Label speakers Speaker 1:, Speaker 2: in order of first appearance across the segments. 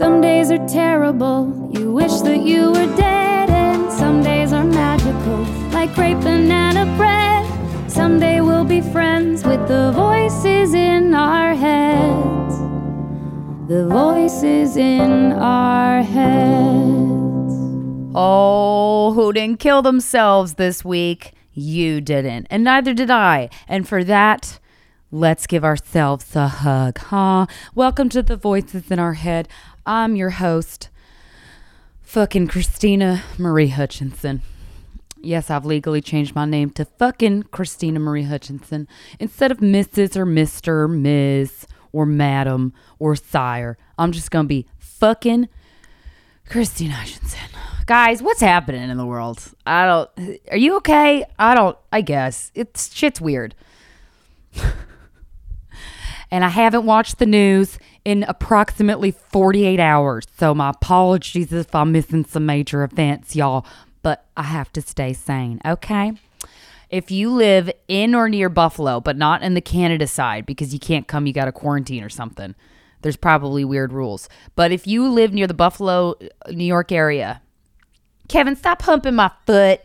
Speaker 1: Some days are terrible, you wish that you were dead, and some days are magical, like great banana bread. Someday we'll be friends with the voices in our heads. The voices in our heads.
Speaker 2: Oh, who didn't kill themselves this week? You didn't, and neither did I. And for that, let's give ourselves a hug, huh? Welcome to the voices in our head. I'm your host, fucking Krystyna Marie Hutchinson. Yes, I've legally changed my name to fucking Krystyna Marie Hutchinson instead of Mrs. or Mr. or Ms. or Madam or Sire. I'm just gonna be fucking Krystyna Hutchinson. Guys, what's happening in the world? I don't. Are you okay? I don't. I guess it's shit's weird. and I haven't watched the news in approximately 48 hours. So my apologies if I'm missing some major events, y'all. But I have to stay sane, okay? If you live in or near Buffalo, but not in the Canada side because you can't come, you got to quarantine or something. There's probably weird rules. But if you live near the Buffalo, uh, New York area, Kevin, stop humping my foot.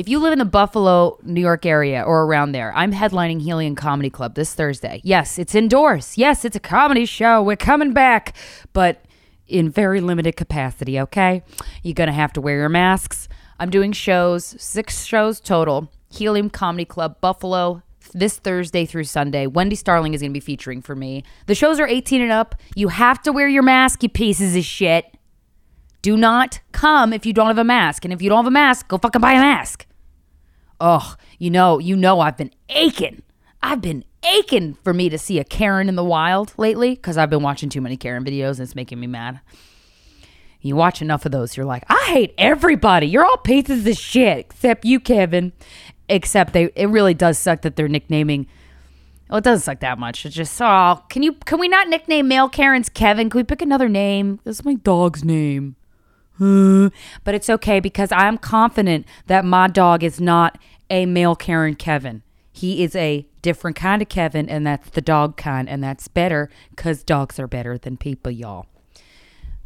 Speaker 2: If you live in the Buffalo, New York area or around there, I'm headlining Helium Comedy Club this Thursday. Yes, it's indoors. Yes, it's a comedy show. We're coming back, but in very limited capacity, okay? You're going to have to wear your masks. I'm doing shows, six shows total. Helium Comedy Club, Buffalo, this Thursday through Sunday. Wendy Starling is going to be featuring for me. The shows are 18 and up. You have to wear your mask, you pieces of shit. Do not come if you don't have a mask. And if you don't have a mask, go fucking buy a mask. Oh, you know, you know I've been aching. I've been aching for me to see a Karen in the wild lately because I've been watching too many Karen videos and it's making me mad. You watch enough of those, you're like, I hate everybody. You're all pieces of shit except you, Kevin. Except they, it really does suck that they're nicknaming. Well, it doesn't suck that much. It's just, oh, can you, can we not nickname male Karens Kevin? Can we pick another name? That's my dog's name. Hmm. but it's okay because I'm confident that my dog is not a male Karen Kevin. He is a different kind of Kevin, and that's the dog kind, and that's better because dogs are better than people, y'all.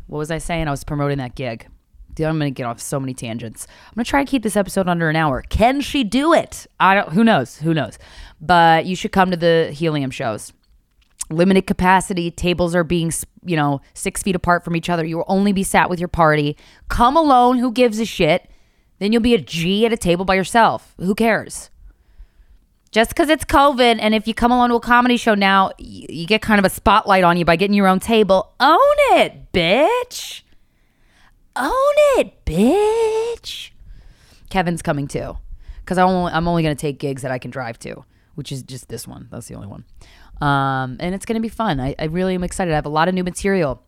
Speaker 2: What was I saying? I was promoting that gig. Dude, I'm gonna get off so many tangents. I'm gonna try to keep this episode under an hour. Can she do it? I don't. Who knows? Who knows? But you should come to the helium shows. Limited capacity. Tables are being, you know, six feet apart from each other. You will only be sat with your party. Come alone. Who gives a shit? Then you'll be a G at a table by yourself. Who cares? Just because it's COVID, and if you come along to a comedy show now, you, you get kind of a spotlight on you by getting your own table. Own it, bitch. Own it, bitch. Kevin's coming too, because I'm only, I'm only going to take gigs that I can drive to, which is just this one. That's the only one. Um, and it's going to be fun. I, I really am excited. I have a lot of new material.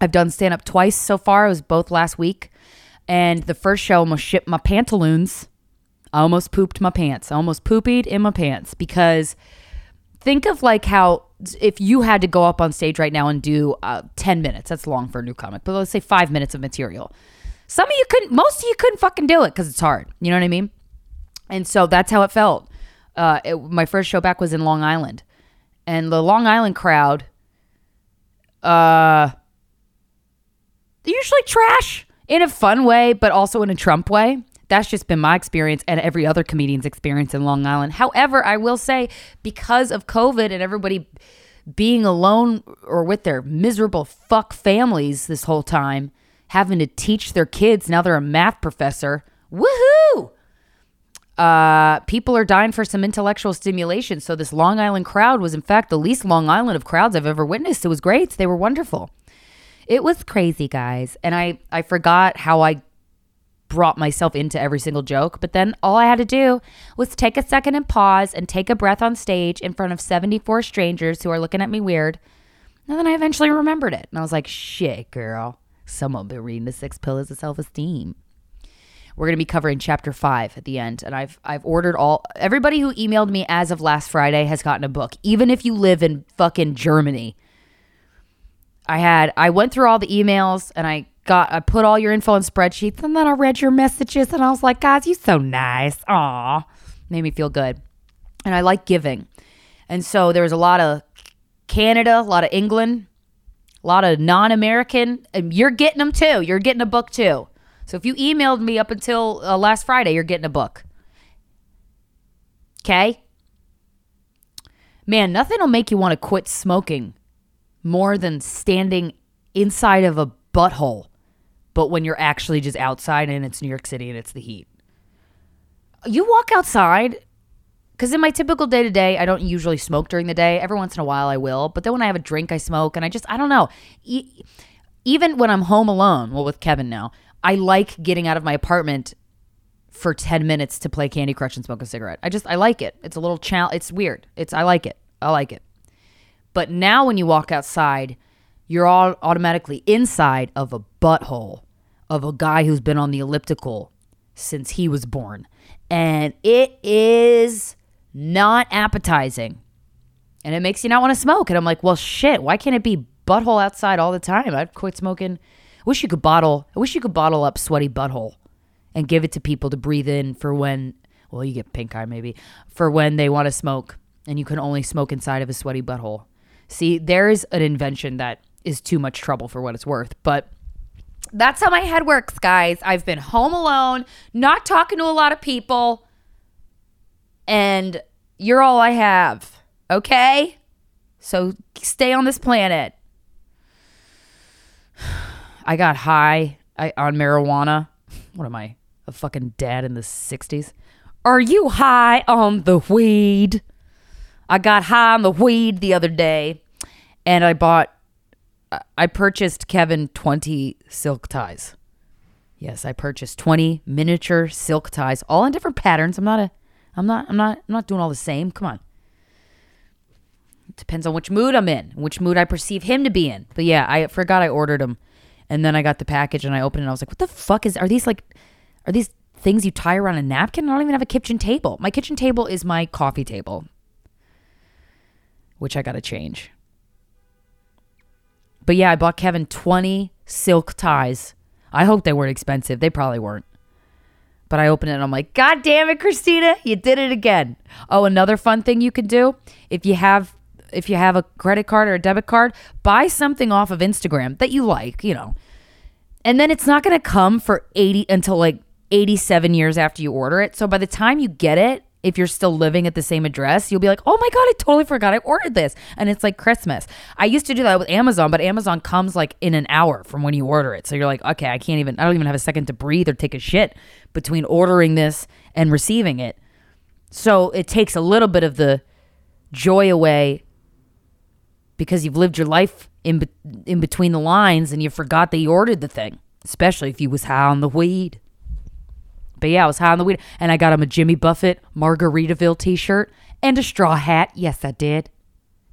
Speaker 2: I've done stand up twice so far. It was both last week. And the first show almost shipped my pantaloons. I almost pooped my pants. I almost poopied in my pants because think of like how if you had to go up on stage right now and do uh, 10 minutes, that's long for a new comic, but let's say five minutes of material. Some of you couldn't, most of you couldn't fucking do it because it's hard. You know what I mean? And so that's how it felt. Uh, it, my first show back was in Long Island. And the Long Island crowd, uh, they're usually trash in a fun way, but also in a Trump way. That's just been my experience and every other comedian's experience in Long Island. However, I will say because of COVID and everybody being alone or with their miserable fuck families this whole time, having to teach their kids, now they're a math professor. Woohoo! Uh, people are dying for some intellectual stimulation. So this Long Island crowd was, in fact, the least Long Island of crowds I've ever witnessed. It was great. They were wonderful. It was crazy, guys. And I, I forgot how I brought myself into every single joke. But then all I had to do was take a second and pause and take a breath on stage in front of 74 strangers who are looking at me weird. And then I eventually remembered it. And I was like, shit, girl. Someone been reading the six pillars of self esteem. We're going to be covering chapter five at the end. And I've, I've ordered all, everybody who emailed me as of last Friday has gotten a book, even if you live in fucking Germany. I had, I went through all the emails and I got I put all your info in spreadsheets and then I read your messages and I was like, guys, you so nice. Aw. Made me feel good. And I like giving. And so there was a lot of Canada, a lot of England, a lot of non-American. And you're getting them too. You're getting a book too. So if you emailed me up until uh, last Friday, you're getting a book. Okay. Man, nothing will make you want to quit smoking more than standing inside of a butthole, but when you're actually just outside and it's New York City and it's the heat. You walk outside, because in my typical day to day, I don't usually smoke during the day. Every once in a while, I will. But then when I have a drink, I smoke. And I just, I don't know. E- even when I'm home alone, well, with Kevin now, I like getting out of my apartment for 10 minutes to play Candy Crush and smoke a cigarette. I just, I like it. It's a little challenge. It's weird. It's, I like it. I like it. But now when you walk outside, you're all automatically inside of a butthole of a guy who's been on the elliptical since he was born. And it is not appetizing. And it makes you not want to smoke. And I'm like, well, shit, why can't it be butthole outside all the time? I'd quit smoking. Wish you could bottle, I wish you could bottle up sweaty butthole and give it to people to breathe in for when, well, you get pink eye maybe, for when they want to smoke and you can only smoke inside of a sweaty butthole. See, there's an invention that is too much trouble for what it's worth. But that's how my head works, guys. I've been home alone, not talking to a lot of people, and you're all I have. Okay? So stay on this planet. I got high I, on marijuana. What am I? A fucking dad in the 60s? Are you high on the weed? I got high on the weed the other day and I bought I purchased Kevin 20 silk ties. Yes, I purchased 20 miniature silk ties, all in different patterns. I'm not a I'm not I'm not I'm not doing all the same. Come on. Depends on which mood I'm in, which mood I perceive him to be in. But yeah, I forgot I ordered them. And then I got the package and I opened it and I was like, "What the fuck is are these like are these things you tie around a napkin? I don't even have a kitchen table. My kitchen table is my coffee table." Which I got to change. But yeah, I bought Kevin 20 silk ties. I hope they weren't expensive. They probably weren't. But I opened it and I'm like, God damn it, Krystyna, you did it again. Oh, another fun thing you can do if you have if you have a credit card or a debit card, buy something off of Instagram that you like, you know. And then it's not going to come for 80 until like 87 years after you order it. So by the time you get it, if you're still living at the same address, you'll be like, oh my God, I totally forgot I ordered this. And it's like Christmas. I used to do that with Amazon, but Amazon comes like in an hour from when you order it. So you're like, okay, I can't even, I don't even have a second to breathe or take a shit between ordering this and receiving it. So it takes a little bit of the joy away because you've lived your life in, be- in between the lines and you forgot that you ordered the thing, especially if you was high on the weed. But yeah, I was high on the weed. And I got him a Jimmy Buffett Margaritaville t shirt and a straw hat. Yes, I did.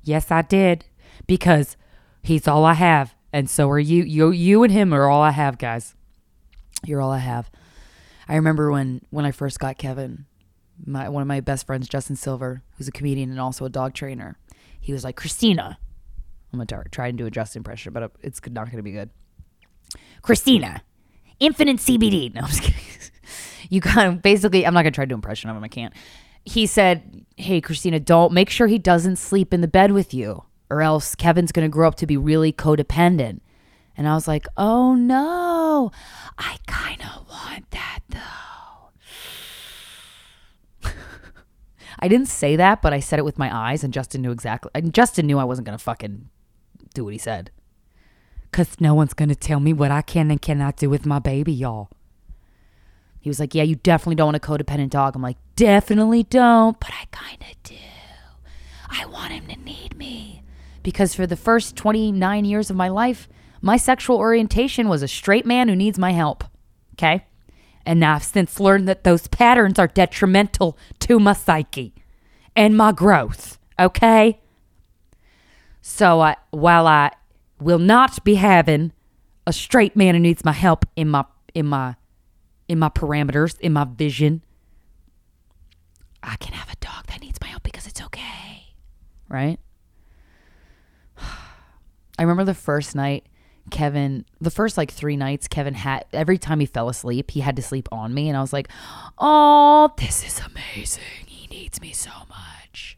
Speaker 2: Yes, I did. Because he's all I have. And so are you. You you and him are all I have, guys. You're all I have. I remember when when I first got Kevin, my one of my best friends, Justin Silver, who's a comedian and also a dog trainer, he was like, Krystyna. I'm gonna try and do a Justin impression, but uh, it's not gonna be good. Krystyna, infinite CBD. No, I'm just kidding you kind of basically, I'm not going to try to do impression of him. I can't. He said, Hey, Krystyna, don't make sure he doesn't sleep in the bed with you, or else Kevin's going to grow up to be really codependent. And I was like, Oh no, I kind of want that though. I didn't say that, but I said it with my eyes, and Justin knew exactly. And Justin knew I wasn't going to fucking do what he said. Because no one's to tell me what I can and cannot do with my baby, y'all. He was like, Yeah, you definitely don't want a codependent dog. I'm like, Definitely don't, but I kind of do. I want him to need me. Because for the first 29 years of my life, my sexual orientation was a straight man who needs my help. Okay? And now I've since learned that those patterns are detrimental to my psyche and my growth. Okay? So I, while I will not be having a straight man who needs my help in my in my in my parameters, in my vision, I can have a dog that needs my help because it's okay. Right? I remember the first night Kevin, the first like three nights, Kevin had every time he fell asleep, he had to sleep on me. And I was like, oh, this is amazing. He needs me so much.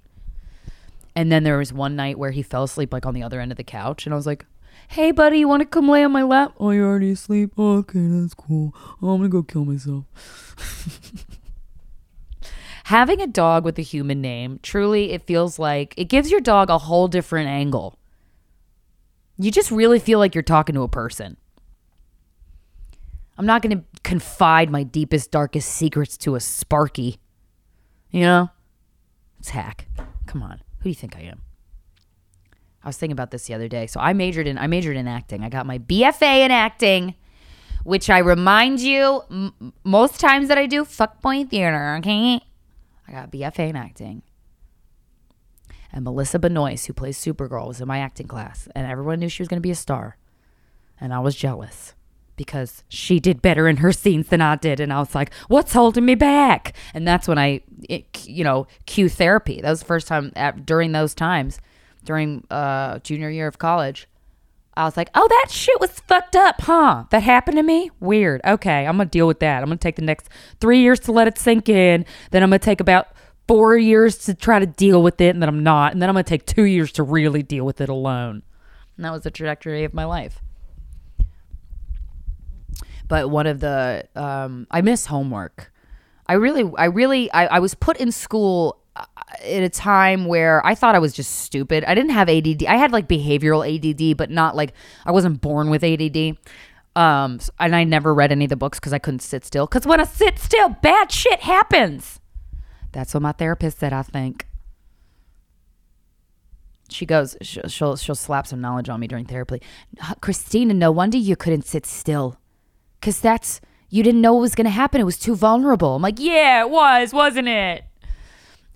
Speaker 2: And then there was one night where he fell asleep like on the other end of the couch. And I was like, Hey, buddy, you want to come lay on my lap? Oh, you're already asleep? Okay, that's cool. Oh, I'm to go kill myself. Having a dog with a human name, truly, it feels like it gives your dog a whole different angle. You just really feel like you're talking to a person. I'm not going to confide my deepest, darkest secrets to a Sparky. You know? It's hack. Come on. Who do you think I am? I was thinking about this the other day. So I majored in I majored in acting. I got my BFA in acting, which I remind you m- most times that I do fuckboy theater. Okay, I got BFA in acting. And Melissa Benoist, who plays Supergirl, was in my acting class, and everyone knew she was going to be a star, and I was jealous because she did better in her scenes than I did. And I was like, what's holding me back? And that's when I, it, you know, cue therapy. That was the first time at, during those times, during uh, junior year of college. I was like, oh, that shit was fucked up, huh? That happened to me? Weird. Okay, I'm to deal with that. I'm to take the next three years to let it sink in. Then I'm to take about four years to try to deal with it. And then I'm not. And then I'm to take two years to really deal with it alone. And that was the trajectory of my life but one of the um, I miss homework. I really, I really, I, I was put in school uh, at a time where I thought I was just stupid. I didn't have ADD. I had like behavioral ADD, but not like I wasn't born with ADD. Um, and I never read any of the books because I couldn't sit still. Because when I sit still, bad shit happens. That's what my therapist said. I think she goes, she'll she'll, she'll slap some knowledge on me during therapy. Krystyna, no wonder you couldn't sit still because that's you didn't know what was going to happen. It was too vulnerable. I'm like, yeah, it was, wasn't it?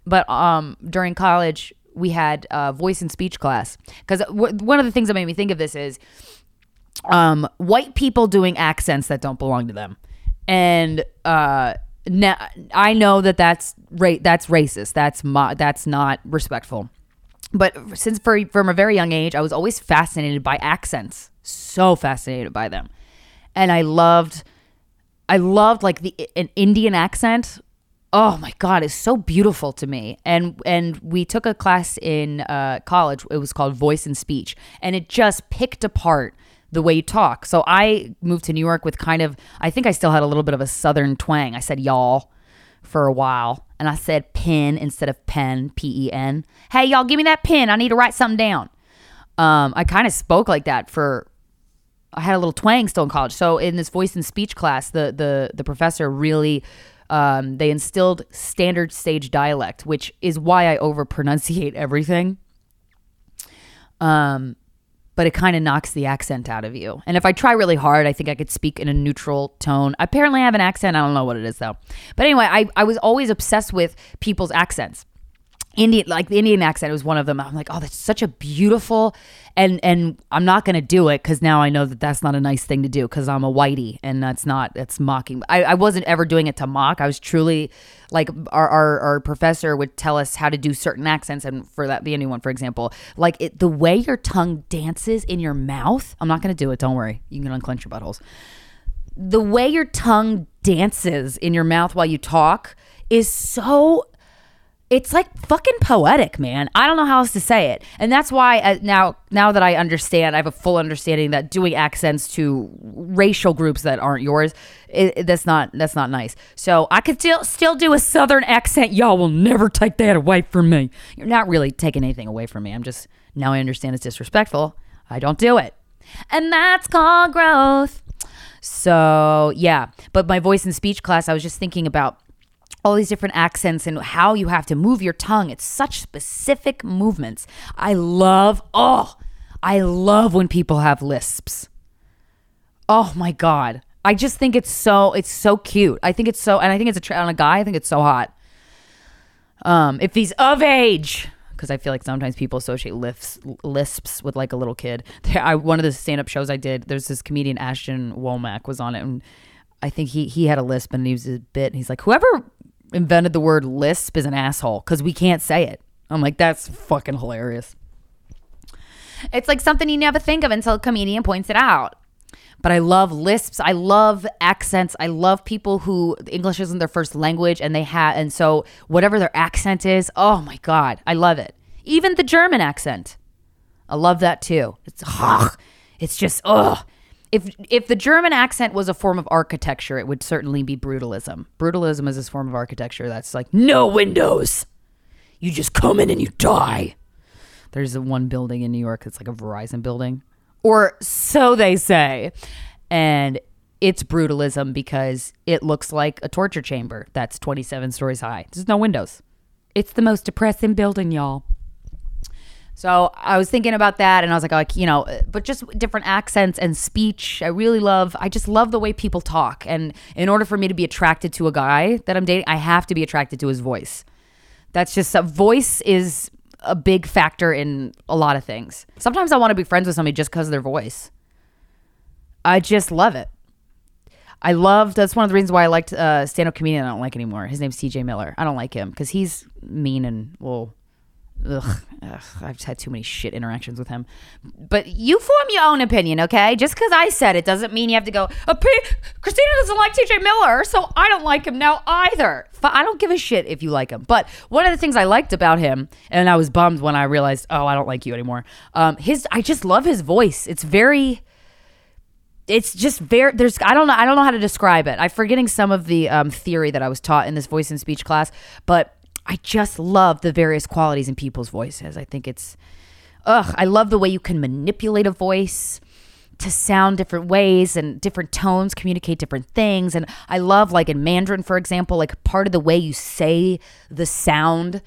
Speaker 2: But um, during college, we had uh, voice and speech class because w- one of the things that made me think of this is um, white people doing accents that don't belong to them, and uh, now I know that that's ra- that's racist. That's mo- that's not respectful. But since for, from a very young age, I was always fascinated by accents. So fascinated by them and I loved I loved like the an Indian accent. Oh my god, it's so beautiful to me. And and we took a class in uh, college. It was called Voice and Speech, and it just picked apart the way you talk. So I moved to New York with kind of I think I still had a little bit of a southern twang. I said y'all for a while, and I said pen instead of pen, P E N. Hey y'all, give me that pen. I need to write something down. Um, I kind of spoke like that for I had a little twang still in college. So in this voice and speech class, the the the professor really um, they instilled standard stage dialect, which is why I over pronunciate everything. Um, but it kind of knocks the accent out of you. And if I try really hard, I think I could speak in a neutral tone. Apparently, I have an accent. I don't know what it is though. But anyway, I, I was always obsessed with people's accents. Indian like the Indian accent was one of them. I'm like, oh, that's such a beautiful and and I'm not gonna do it because now I know that that's not a nice thing to do because I'm a whitey and that's not that's mocking. I, I wasn't ever doing it to mock. I was truly like our, our our professor would tell us how to do certain accents and for that the Indian one, for example, like it, the way your tongue dances in your mouth. I'm not gonna do it. Don't worry. You can unclench your buttholes. The way your tongue dances in your mouth while you talk is so it's like fucking poetic, man. I don't know how else to say it, and that's why uh, now now that I understand, I have a full understanding that doing accents to racial groups that aren't yours, it, it, that's not that's not nice. So I could still still do a southern accent. Y'all will never take that away from me. You're not really taking anything away from me. I'm just now I understand it's disrespectful. I don't do it, and that's called growth. So yeah, but my voice and speech class, I was just thinking about all these different accents and how you have to move your tongue. It's such specific movements. I love, oh, I love when people have lisps. Oh my God. I just think it's so, it's so cute. I think it's so, and I think it's a, on a guy, I think it's so hot. Um, if he's of age, because I feel like sometimes people associate lisps, lisps with like a little kid. I, one of the stand up shows I did, there's this comedian, Ashton Womack, was on it. And I think he, he had a lisp and he was a bit, and he's like, whoever invented the word lisp is an asshole because we can't say it. I'm like, that's fucking hilarious. It's like something you never think of until a comedian points it out. But I love lisps. I love accents. I love people who English isn't their first language and they have, and so whatever their accent is, oh my God, I love it. Even the German accent. I love that too. It's, It's just ugh. If if the German accent was a form of architecture, it would certainly be brutalism. Brutalism is this form of architecture that's like no windows. You just come in and you die. There's one building in New York that's like a Verizon building, or so they say, and it's brutalism because it looks like a torture chamber that's 27 stories high. There's no windows. It's the most depressing building, y'all. So I was thinking about that and I was like, like, you know, but just different accents and speech. I really love, I just love the way people talk. And in order for me to be attracted to a guy that I'm dating, I have to be attracted to his voice. That's just a voice is a big factor in a lot of things. Sometimes I want to be friends with somebody just because of their voice. I just love it. I love that's one of the reasons why I liked uh, stand up comedian I don't like anymore. His name's TJ Miller. I don't like him because he's mean and well Ugh, ugh, I've had too many shit interactions with him. But you form your own opinion, okay? Just because I said it doesn't mean you have to go, Krystyna doesn't like TJ Miller, so I don't like him now either. I don't give a shit if you like him. But one of the things I liked about him, and I was bummed when I realized, oh, I don't like you anymore. Um, his, I just love his voice. It's very, it's just very there's i don't know i don't know how to describe it i'm forgetting some of the um, theory that i was taught in this voice and speech class but I just love the various qualities in people's voices. I think it's, ugh, I love the way you can manipulate a voice to sound different ways and different tones communicate different things. And I love, like in Mandarin, for example, like part of the way you say the sound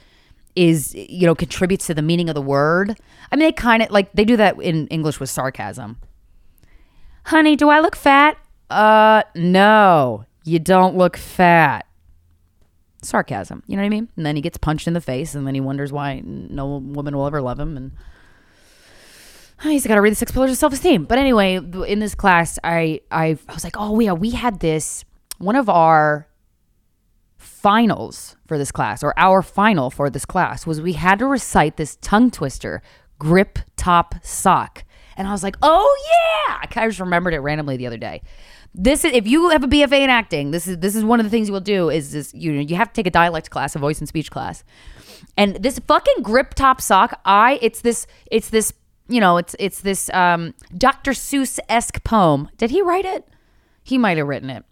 Speaker 2: is, you know, contributes to the meaning of the word. I mean, they kind of like, they do that in English with sarcasm. Honey, do I look fat? Uh, no, you don't look fat sarcasm. You know what I mean? And then he gets punched in the face, and then he wonders why no woman will ever love him. And he's got to read the six pillars of self-esteem. But anyway, in this class, I, I I was like, oh yeah, we had this one of our finals for this class, or our final for this class, was we had to recite this tongue twister, grip top sock. And I was like, oh yeah! I kind of just remembered it randomly the other day this is if you have a BFA in acting, this is this is one of the things you will do is this you know you have to take a dialect class, a voice and speech class. And this fucking grip top sock, I it's this it's this you know, it's it's this um Dr. Seuss esque poem. Did he write it? He might have written it.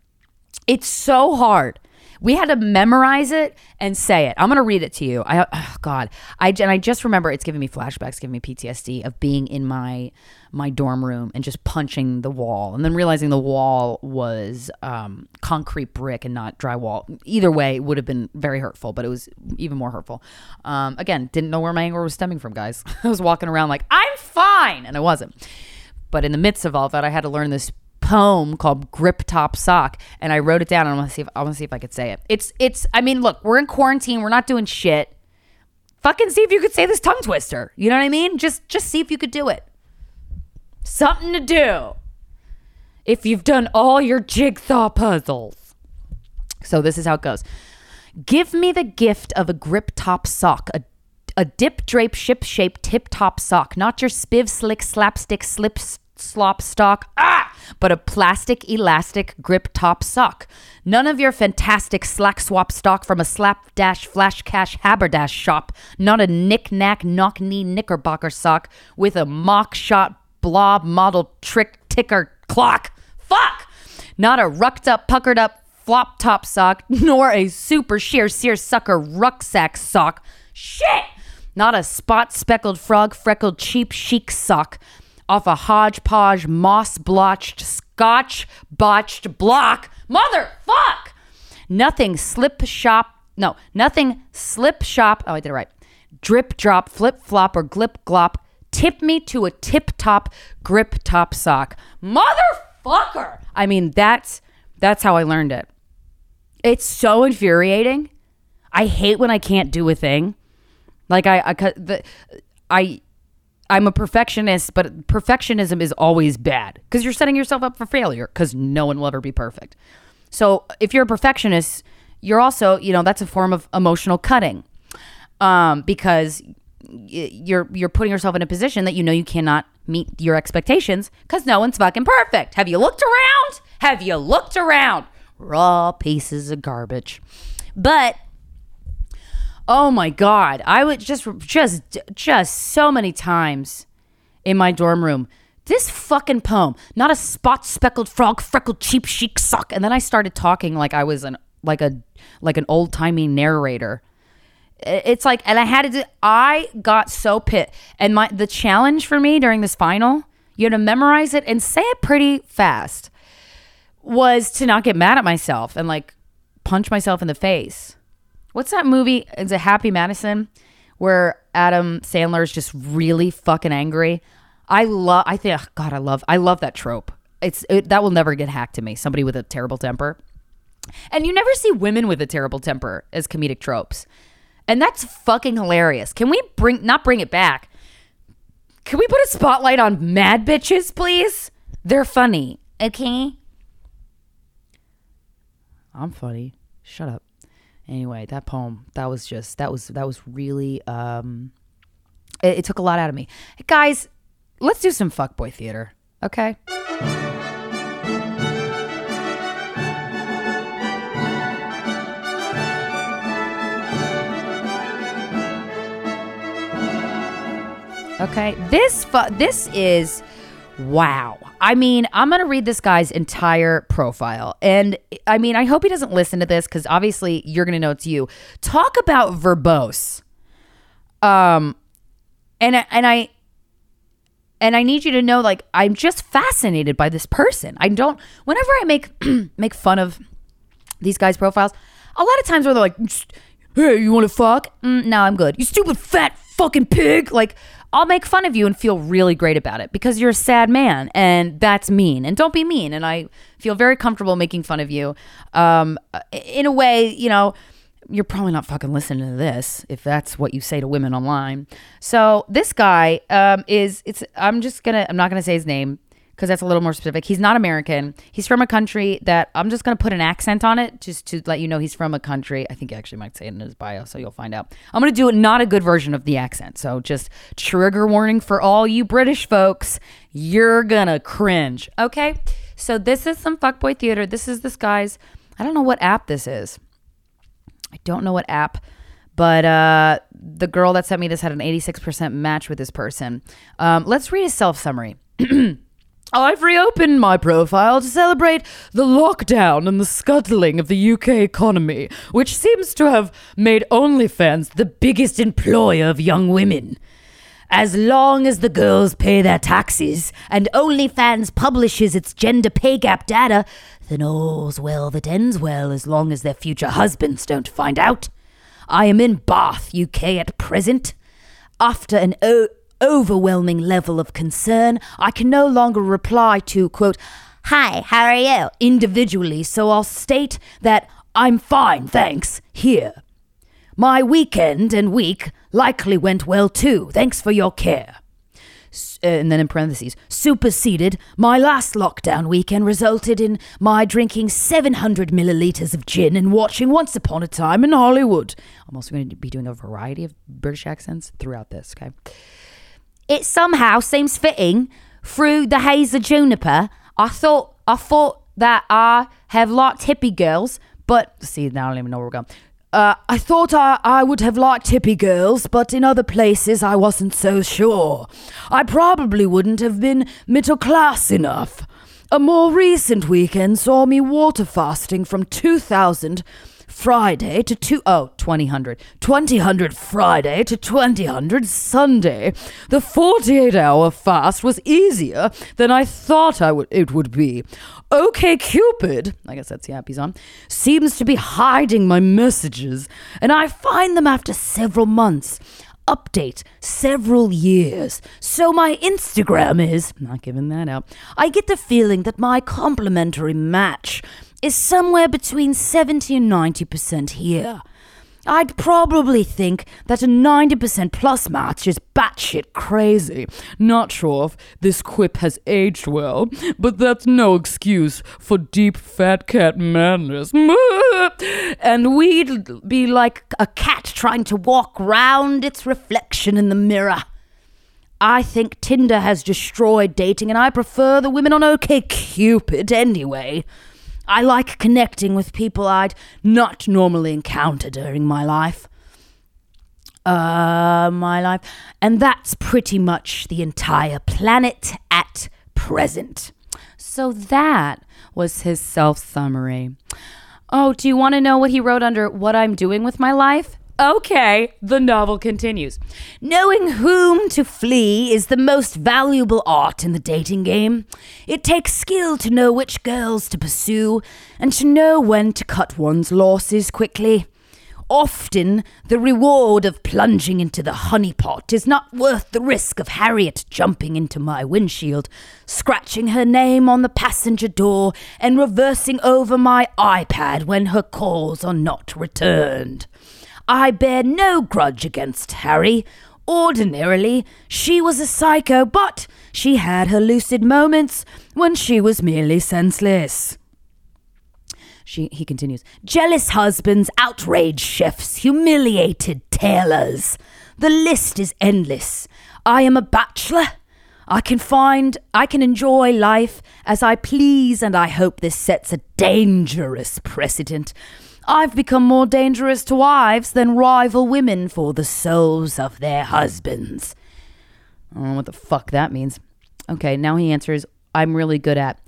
Speaker 2: It's so hard. We had to memorize it and say it. I'm going to read it to you. I oh God, I and I just remember it's giving me flashbacks, giving me PTSD of being in my my dorm room and just punching the wall, and then realizing the wall was um, concrete brick and not drywall. Either way, it would have been very hurtful, but it was even more hurtful. Um, again, didn't know where my anger was stemming from, guys. I was walking around like I'm fine, and I wasn't. But in the midst of all that, I had to learn this poem called Grip Top Sock, and I wrote it down. And I want to see if I want to see if I could say it. It's it's. I mean, look, we're in quarantine. We're not doing shit. Fucking see if you could say this tongue twister. You know what I mean? Just just see if you could do it. Something to do. If you've done all your jigsaw puzzles. So this is how it goes. Give me the gift of a grip top sock, a a dip drape ship shape tip top sock, not your spiv slick slapstick slip slop stock, ah, but a plastic elastic grip top sock. None of your fantastic slack swap stock from a slap dash flash cash haberdash shop. Not a knick knack knock knee knickerbocker sock with a mock shot blob model trick ticker clock. Fuck! Not a rucked up, puckered up flop top sock, nor a super sheer seersucker rucksack sock. Shit! Not a spot speckled frog freckled cheap chic sock off a hodgepodge, moss blotched, scotch botched block. Motherfuck! Nothing slip shop. No, nothing slip shop. Oh, I did it right. Drip drop, flip flop, or glip glop. Tip me to a tip top grip top sock. Motherfucker! I mean, that's that's how I learned it. It's so infuriating. I hate when I can't do a thing. Like I, I, the, I I'm a perfectionist, but perfectionism is always bad because you're setting yourself up for failure because no one will ever be perfect. So if you're a perfectionist, you're also, you know, that's a form of emotional cutting um, because you're you're putting yourself in a position that you know you cannot meet your expectations because no one's fucking perfect. Have you looked around? Have you looked around? Raw pieces of garbage. But Oh my god, I would just just just so many times in my dorm room this fucking poem, not a spot speckled frog, freckled cheap chic sock. And then I started talking like I was an like a like an old timey narrator. It's like, and I had to. Do, I got so pit, and my the challenge for me during this final, you had to memorize it and say it pretty fast, was to not get mad at myself and like punch myself in the face. What's that movie? It's a Happy Madison, where Adam Sandler is just really fucking angry. I love. I think. God, I love. I love that trope. It's it, that will never get hacked to me. Somebody with a terrible temper, and you never see women with a terrible temper as comedic tropes, and that's fucking hilarious. Can we bring not bring it back? Can we put a spotlight on mad bitches, please? They're funny. Okay. I'm funny. Shut up. Anyway, that poem, that was just that was that was really um it, it took a lot out of me. Guys, let's do some fuckboy theater, okay? Okay, this fu- this is wow. I mean, I'm gonna read this guy's entire profile, and I mean, I hope he doesn't listen to this because obviously you're gonna know it's you. Talk about verbose. Um, and I- and I and I need you to know like I'm just fascinated by this person. I don't whenever I make make fun of these guys' profiles, a lot of times where they're like, "Hey, you want to fuck?" Mm, no, I'm good. You stupid fat fucking pig. Like I'll make fun of you and feel really great about it because you're a sad man and that's mean. And don't be mean. And I feel very comfortable making fun of you. Um, in a way, you know, you're probably not fucking listening to this if that's what you say to women online. So this guy um, is it's I'm just gonna I'm not gonna say his name because that's a little more specific. He's not American. He's from a country that I'm just gonna put an accent on it just to let you know he's from a country. I think he actually might say it in his bio, so you'll find out. I'm gonna do it not a good version of the accent. So just trigger warning for all you British folks. You're gonna cringe. Okay. So this is some fuckboy theater. This is this guy's. I don't know what app this is. I don't know what app, but uh, the girl that sent me this had an 86% match with this person. Um, let's read his self summary. I've reopened my profile to celebrate the lockdown and the scuttling of the UK economy, which seems to have made OnlyFans the biggest employer of young women. As long as the girls pay their taxes and OnlyFans publishes its gender pay gap data, then all's well that ends well as long as their future husbands don't find out. I am in Bath, UK at present. After an o- overwhelming level of concern, I can no longer reply to, quote, Hi, how are you? individually, so I'll state that I'm fine, thanks, here. My weekend and week likely went well too. Thanks for your care. Uh, and then in parentheses, superseded, my last lockdown weekend resulted in my drinking 700 milliliters of gin and watching Once Upon a Time in Hollywood. I'm also going to be doing a variety of British accents throughout this, okay? It somehow seems fitting through the haze of juniper. I thought I thought that I have liked hippie girls, but see now I don't even know where we're going. Uh, I thought I, I would have liked hippie girls, but in other places I wasn't so sure. I probably wouldn't have been middle class enough. A more recent weekend saw me water fasting from 2000 Friday to two oh, 2000. 2000 Friday to 2000 Sunday. The 48 hour fast was easier than I thought I would it would be. OK Cupid, I guess that's the app he's on, seems to be hiding my messages, and I find them after several months. Update several years. So my Instagram is not giving that out. I get the feeling that my complimentary match is somewhere between 70 and 90% here. I'd probably think that a 90% plus match is batshit crazy. Not sure if this quip has aged well, but that's no excuse for deep fat cat madness. and we'd be like a cat trying to walk round its reflection in the mirror. I think Tinder has destroyed dating, and I prefer the women on OK Cupid anyway. I like connecting with people I'd not normally encounter during my life. uh, my life. And that's pretty much the entire planet at present.
Speaker 3: So that was his self summary. Oh, do you want to know what he wrote under what I'm doing with my life? Okay, the novel continues.
Speaker 2: Knowing whom to flee is the most valuable art in the dating game. It takes skill to know which girls to pursue and to know when to cut one's losses quickly. Often, the reward of plunging into the honeypot is not worth the risk of Harriet jumping into my windshield, scratching her name on the passenger door, and reversing over my iPad when her calls are not returned. I bear no grudge against Harry. Ordinarily, she was a psycho, but she had her lucid moments when she was merely senseless. She, he continues, jealous husbands, outraged chefs, humiliated tailors. The list is endless. I am a bachelor. I can find, I can enjoy life as I please, and I hope this sets a dangerous precedent. I've become more dangerous to wives than rival women for the souls of their husbands.
Speaker 3: I don't know what the fuck that means. Okay, now he answers, I'm really good at.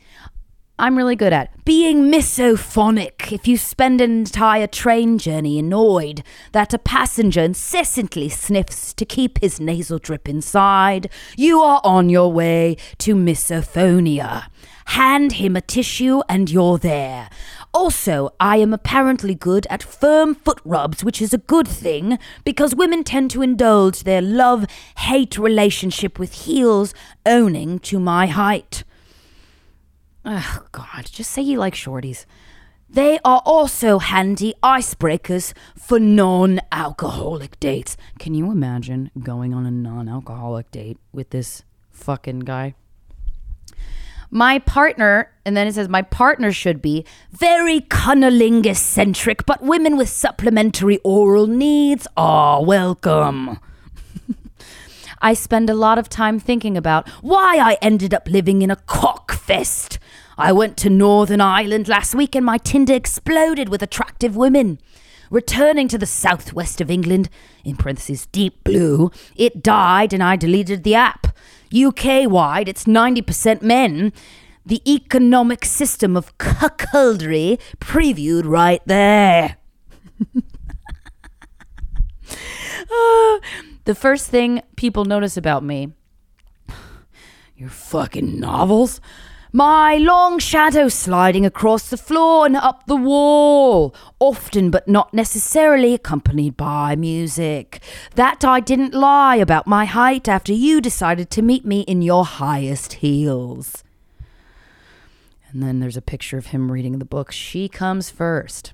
Speaker 3: I'm really good at
Speaker 2: being misophonic. If you spend an entire train journey annoyed that a passenger incessantly sniffs to keep his nasal drip inside, you are on your way to misophonia. Hand him a tissue and you're there. Also, I am apparently good at firm foot rubs, which is a good thing because women tend to indulge their love hate relationship with heels owning to my height.
Speaker 3: Oh, God, just say you like shorties.
Speaker 2: They are also handy icebreakers for non alcoholic dates.
Speaker 3: Can you imagine going on a non alcoholic date with this fucking guy? My partner, and then it says, my partner should be
Speaker 2: very cunnilingus centric, but women with supplementary oral needs are welcome. I spend a lot of time thinking about why I ended up living in a cockfest. I went to Northern Ireland last week and my Tinder exploded with attractive women. Returning to the southwest of England, in parentheses deep blue, it died and I deleted the app. UK wide, it's 90% men. The economic system of cuckoldry previewed right there.
Speaker 3: uh, the first thing people notice about me
Speaker 2: your fucking novels my long shadow sliding across the floor and up the wall, often but not necessarily accompanied by music. That I didn't lie about my height after you decided to meet me in your highest heels.
Speaker 3: And then there's a picture of him reading the book. She comes first.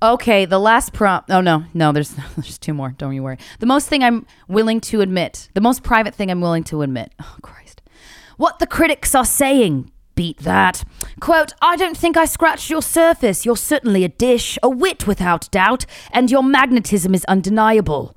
Speaker 3: Okay, the last prompt. Oh no, no, there's there's two more. Don't you worry. The most thing I'm willing to admit, the most private thing I'm willing to admit. Oh Christ
Speaker 2: what the critics are saying. Beat that. Quote, I don't think I scratched your surface. You're certainly a dish, a wit without doubt, and your magnetism is undeniable.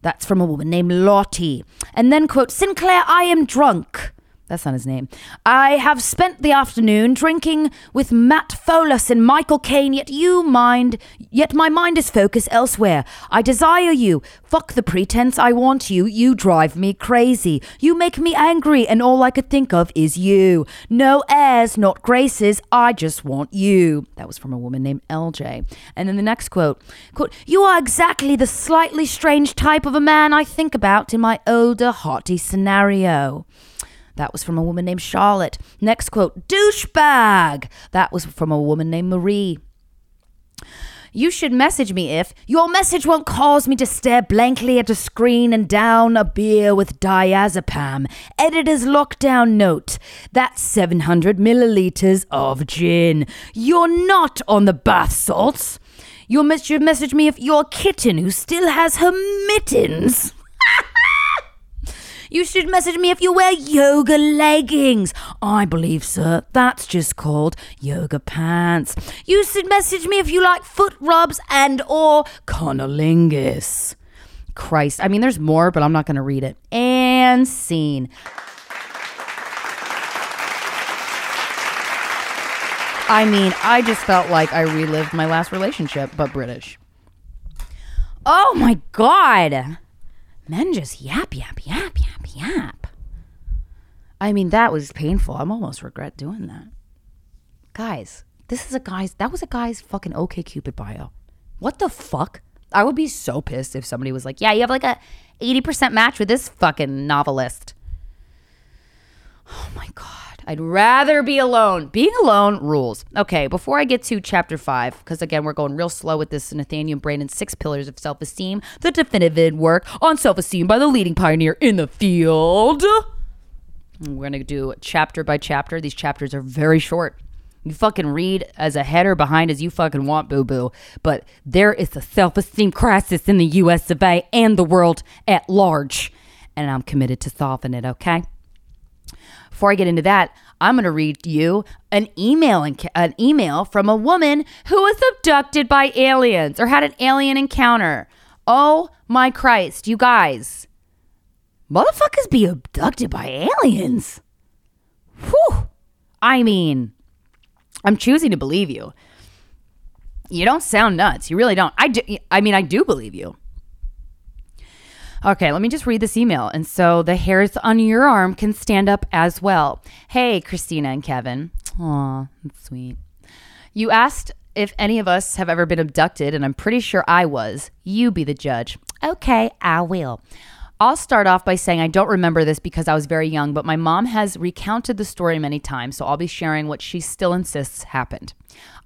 Speaker 2: That's from a woman named Lottie. And then, quote, Sinclair, I am drunk. That's not his name. I have spent the afternoon drinking with Matt Folas and Michael Caine, yet you mind, yet my mind is focused elsewhere. I desire you. Fuck the pretense. I want you. You drive me crazy. You make me angry, and all I could think of is you. No airs, not graces. I just want you. That was from a woman named LJ. And then the next quote, quote, You are exactly the slightly strange type of a man I think about in my older hottie scenario. That was from a woman named Charlotte. Next quote, douchebag. That was from a woman named Marie. You should message me if your message won't cause me to stare blankly at a screen and down a beer with diazepam. Editor's lockdown note. That's 700 milliliters of gin. You're not on the bath salts. You should message me if you're kitten who still has her mittens. You should message me if you wear yoga leggings. I believe, sir, that's just called yoga pants. You should message me if you like foot rubs and or cunnilingus.
Speaker 3: Christ. I mean, there's more, but I'm not going to read it. And scene. I mean, I just felt like I relived my last relationship, but British.
Speaker 2: Oh my god. Men just yap, yap, yap, yap, yap. I mean, that was painful. I'm almost regret doing that. Guys, this is a guy's, that was a guy's fucking OK Cupid bio. What the fuck? I would be so pissed if somebody was like, yeah, you have like a 80% match with this fucking novelist. Oh my God. I'd rather be alone. Being alone rules. Okay, before I get to chapter five, because again, we're going real slow with this Nathaniel and Branden Six Pillars of Self Esteem, the definitive work on self esteem by the leading pioneer in the field. We're going to do chapter by chapter. These chapters are very short. You fucking read as a header behind as you fucking want, boo boo. But there is a self esteem crisis in the US of A and the world at large. And I'm committed to solving it, okay? Before I get into that, I'm going to read you an email an email from a woman who was abducted by aliens or had an alien encounter. Oh my Christ, you guys. Motherfuckers be abducted by aliens. Whew. I mean, I'm choosing to believe you. You don't sound nuts. You really don't. I do, I mean, I do believe you. Okay, let me just read this email. And so the hairs on your arm can stand up as well. Hey, Krystyna and Kevin. Aw, that's sweet. You asked if any of us have ever been abducted, and I'm pretty sure I was. You be the judge. Okay, I will. I'll start off by saying I don't remember this because I was very young, but my mom has recounted the story many times, so I'll be sharing what she still insists happened.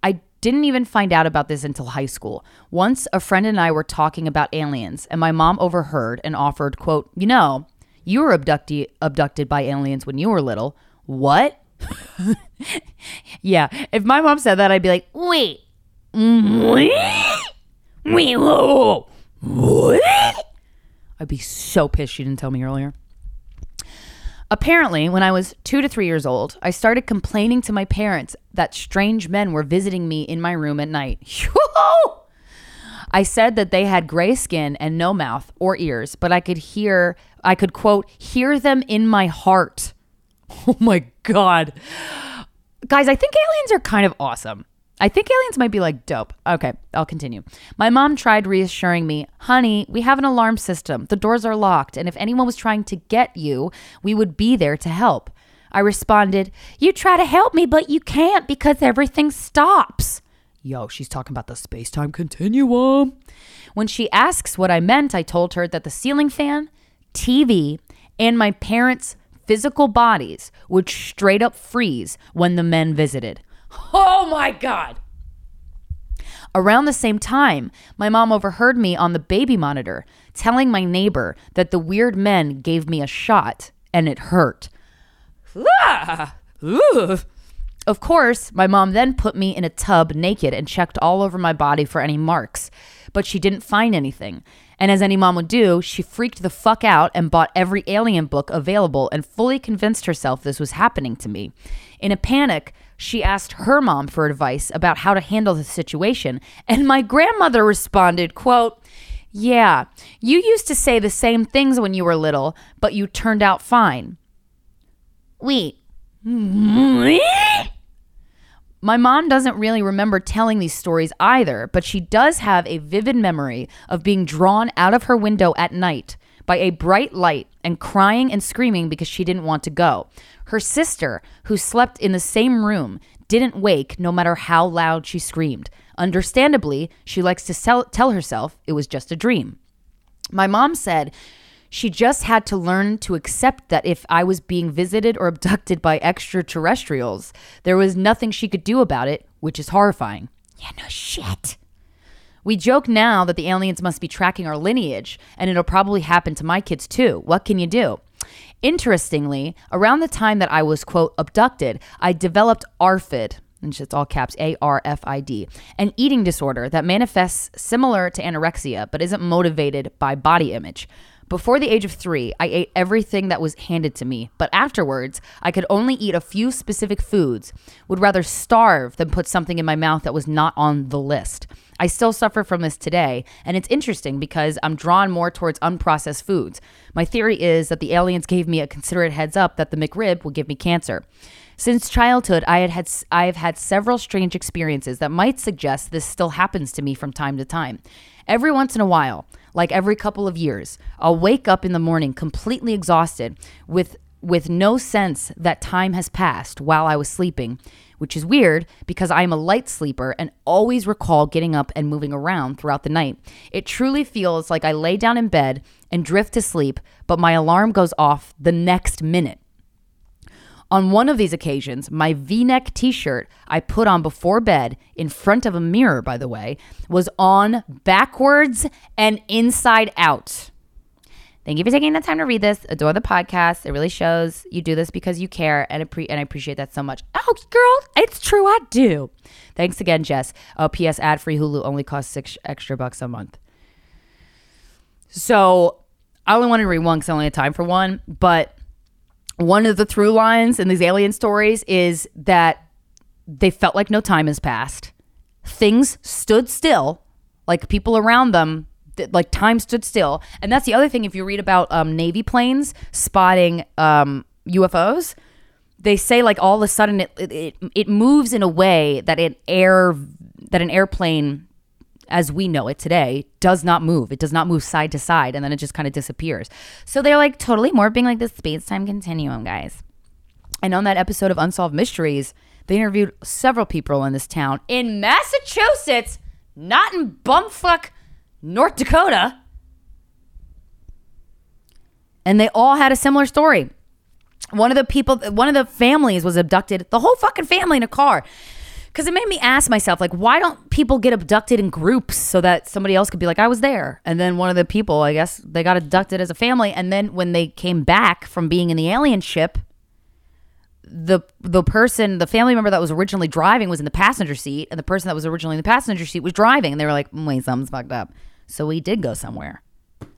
Speaker 2: I didn't even find out about this until high school. Once a friend and I were talking about aliens, and my mom overheard and offered, quote, "You know, you were abducted abducted by aliens when you were little." What? yeah, if my mom said that, I'd be like, "Wait, wait, wait, what?" I'd be so pissed she didn't tell me earlier. Apparently, when I was two to three years old, I started complaining to my parents that strange men were visiting me in my room at night. I said that they had gray skin and no mouth or ears, but I could hear, I could quote, hear them in my heart. Oh my God. Guys, I think aliens are kind of awesome. I think aliens might be like dope. Okay, I'll continue. My mom tried reassuring me, honey, we have an alarm system. The doors are locked, and if anyone was trying to get you, we would be there to help. I responded, You try to help me, but you can't because everything stops. Yo, she's talking about the space time continuum. When she asks what I meant, I told her that the ceiling fan, TV, and my parents' physical bodies would straight up freeze when the men visited. Oh my God. Around the same time, my mom overheard me on the baby monitor telling my neighbor that the weird men gave me a shot and it hurt. Ah! Of course, my mom then put me in a tub naked and checked all over my body for any marks, but she didn't find anything. And as any mom would do, she freaked the fuck out and bought every alien book available and fully convinced herself this was happening to me. In a panic, she asked her mom for advice about how to handle the situation, and my grandmother responded, quote, "Yeah, you used to say the same things when you were little, but you turned out fine." Wait. My mom doesn't really remember telling these stories either, but she does have a vivid memory of being drawn out of her window at night by a bright light and crying and screaming because she didn't want to go. Her sister, who slept in the same room, didn't wake no matter how loud she screamed. Understandably, she likes to sell- tell herself it was just a dream. My mom said she just had to learn to accept that if I was being visited or abducted by extraterrestrials, there was nothing she could do about it, which is horrifying. Yeah, no shit. We joke now that the aliens must be tracking our lineage, and it'll probably happen to my kids too. What can you do? Interestingly, around the time that I was, quote, abducted, I developed ARFID, and it's all caps A R F I D, an eating disorder that manifests similar to anorexia but isn't motivated by body image. Before the age of three, I ate everything that was handed to me, but afterwards, I could only eat a few specific foods, would rather starve than put something in my mouth that was not on the list. I still suffer from this today, and it's interesting because I'm drawn more towards unprocessed foods. My theory is that the aliens gave me a considerate heads up that the McRib will give me cancer. Since childhood, I had had I have had several strange experiences that might suggest this still happens to me from time to time. Every once in a while, like every couple of years, I'll wake up in the morning completely exhausted with with no sense that time has passed while I was sleeping, which is weird because I am a light sleeper and always recall getting up and moving around throughout the night. It truly feels like I lay down in bed and drift to sleep, but my alarm goes off the next minute. On one of these occasions, my v neck t shirt I put on before bed, in front of a mirror, by the way, was on backwards and inside out. Thank you for taking the time to read this. Adore the podcast. It really shows you do this because you care, and, appre- and I appreciate that so much. Oh, girl, it's true. I do. Thanks again, Jess. Oh, P.S. Ad free Hulu only costs six extra bucks a month. So I only wanted to read one because I only had time for one, but one of the through lines in these alien stories is that they felt like no time has passed. Things stood still, like people around them, th- like time stood still. And that's the other thing. If you read about um, Navy planes spotting um, UFOs, they say like all of a sudden it, it it moves in a way that an air that an airplane as we know it today does not move. It does not move side to side and then it just kind of disappears. So they're like totally morphing like the space time continuum, guys. And on that episode of Unsolved Mysteries, they interviewed several people in this town in Massachusetts, not in bumfuck North Dakota. And they all had a similar story. One of the people, one of the families was abducted, the whole fucking family in a car because it made me ask myself like why don't people get abducted in groups so that somebody else could be like i was there. And then one of the people i guess they got abducted as a family. And then when they came back from being in the alien ship the the person the family member that was originally driving was in the passenger seat and the person that was originally in the passenger seat was driving. And they were like mm, wait something's fucked up. So we did go somewhere.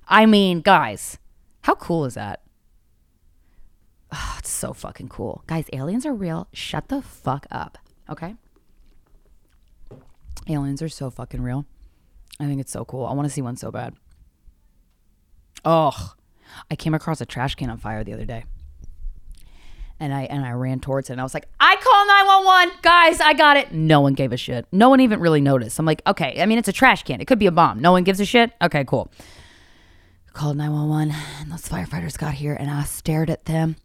Speaker 2: I mean guys how cool is that? Oh, it's so fucking cool. Guys aliens are real. Shut the fuck up. Okay Aliens are so fucking real. I think it's so cool. I want to see one so bad. Oh, I came across a trash can on fire the other day. And I and I ran towards it and I was like, I call 911. Guys, I got it. No one gave a shit. No one even really noticed. I'm like, okay, I mean it's a trash can. It could be a bomb. No one gives a shit. Okay, cool. Called 911 and those firefighters got here and I stared at them.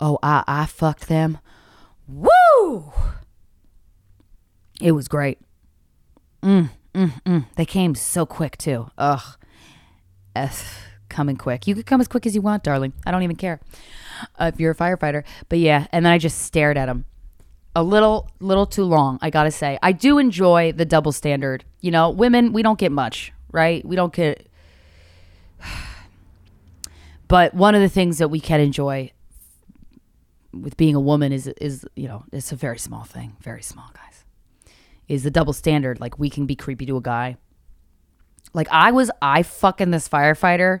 Speaker 2: Oh, I I fucked them. Woo! It was great. Mm, mm, mm. They came so quick too. Ugh. F coming quick. You could come as quick as you want, darling. I don't even care uh, if you're a firefighter. But yeah, and then I just stared at him. A little, little too long. I gotta say, I do enjoy the double standard. You know, women, we don't get much, right? We don't get. But one of the things that we can enjoy with being a woman is is you know it's a very small thing, very small, guys is the double standard. Like we can be creepy to a guy. Like I was, I fucking this firefighter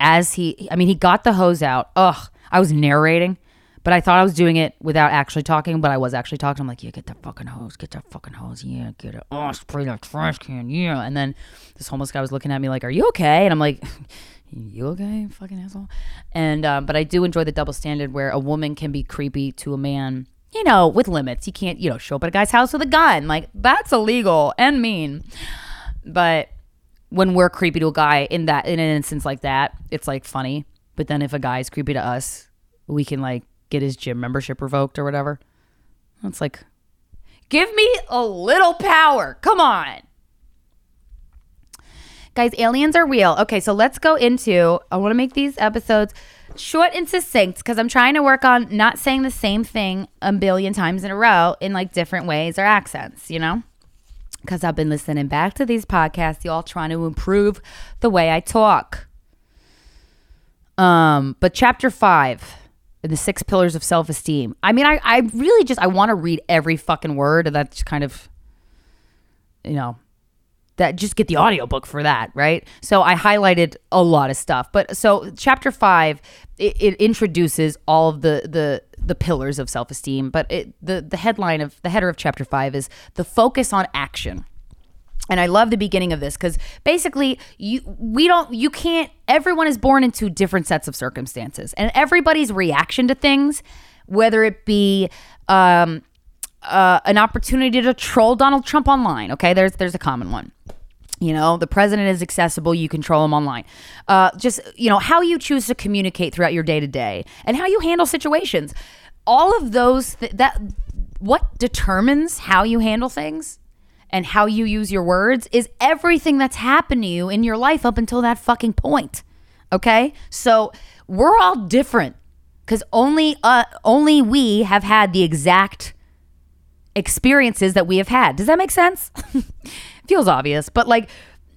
Speaker 2: as he, I mean, he got the hose out. Ugh, I was narrating, but I thought I was doing it without actually talking, but I was actually talking. I'm like, yeah, get that fucking hose, get that fucking hose, yeah, get it. Oh, spray that trash can, yeah. And then this homeless guy was looking at me like, are you okay? And I'm like, you okay, fucking asshole? And, um, but I do enjoy the double standard where a woman can be creepy to a man you know, with limits. You can't, you know, show up at a guy's house with a gun. Like, that's illegal and mean. But when we're creepy to a guy in that in an instance like that, it's like funny. But then if a guy's creepy to us, we can like get his gym membership revoked or whatever. It's like, give me a little power. Come on. Guys, aliens are real. Okay, so let's go into. I want to make these episodes short and succinct because I'm trying to work on not saying the same thing a billion times in a row in like different ways or accents, you know? Because I've been listening back to these podcasts, y'all trying to improve the way I talk. Um, but chapter five, the six pillars of self-esteem. I mean, I, I really just I want to read every fucking word. That's kind of, you know, that just get the audiobook for that, right? So I highlighted a lot of stuff. But so chapter 5 it, it introduces all of the the the pillars of self-esteem, but it, the the headline of the header of chapter 5 is the focus on action. And I love the beginning of this cuz basically you we don't you can't everyone is born into different sets of circumstances and everybody's reaction to things whether it be um, uh, an opportunity to troll Donald Trump online. Okay, there's there's a common one. You know, the president is accessible. You control him online. Uh, just, you know, how you choose to communicate throughout your day to day and how you handle situations. All of those, th- that, what determines how you handle things and how you use your words is everything that's happened to you in your life up until that fucking point. Okay? So we're all different because only, uh, only we have had the exact experiences that we have had. Does that make sense? feels obvious, but like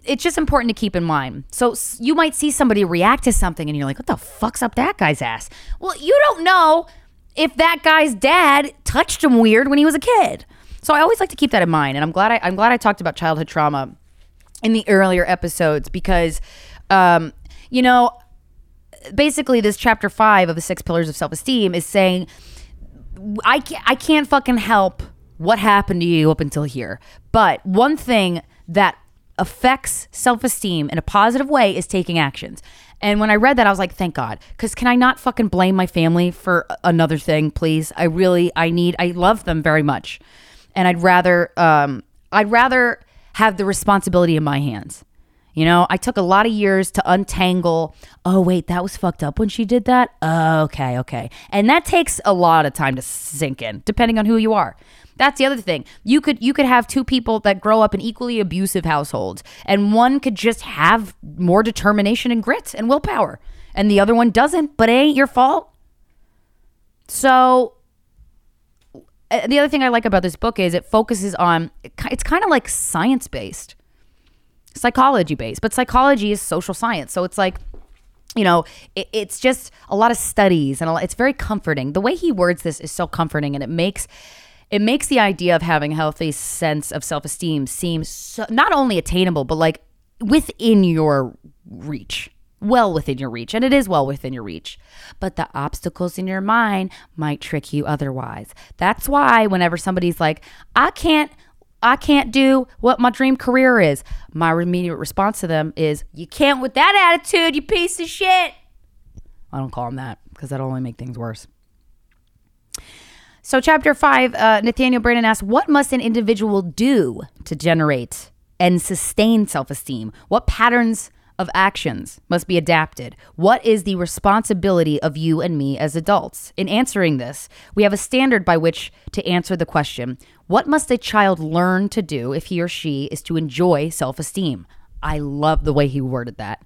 Speaker 2: it's just important to keep in mind. So you might see somebody react to something and you're like, what the fuck's up that guy's ass? Well, you don't know if that guy's dad touched him weird when he was a kid. So I always like to keep that in mind. And I'm glad I, I'm glad I talked about childhood trauma in the earlier episodes because, um, you know, basically this chapter five of the six pillars of self-esteem is saying, I can't, I can't fucking help what happened to you up until here. But one thing that affects self esteem in a positive way is taking actions. And when I read that, I was like, thank God. Because can I not fucking blame my family for another thing, please? I really, I need, I love them very much. And I'd rather, um, I'd rather have the responsibility in my hands. You know, I took a lot of years to untangle. Oh, wait, that was fucked up when she did that. okay, okay. And that takes a lot of time to sink in, depending on who you are. That's the other thing. You could you could have two people that grow up in equally abusive households and one could just have more determination and grit and willpower and the other one doesn't, but it ain't your fault. So the other thing I like about this book is it focuses on it's kind of like science based. Psychology based, but psychology is social science. So it's like you know, it, it's just a lot of studies and lot, it's very comforting. The way he words this is so comforting and it makes it makes the idea of having a healthy sense of self esteem seem so, not only attainable, but like within your reach. Well within your reach, and it is well within your reach. But the obstacles in your mind might trick you otherwise. That's why whenever somebody's like, I can't I can't do what my dream career is. My immediate response to them is, You can't with that attitude, you piece of shit. I don't call them that because that'll only make things worse. So, chapter five, uh, Nathaniel Branden asks, What must an individual do to generate and sustain self esteem? What patterns of actions must be adapted? What is the responsibility of you and me as adults? In answering this, we have a standard by which to answer the question What must a child learn to do if he or she is to enjoy self esteem? I love the way he worded that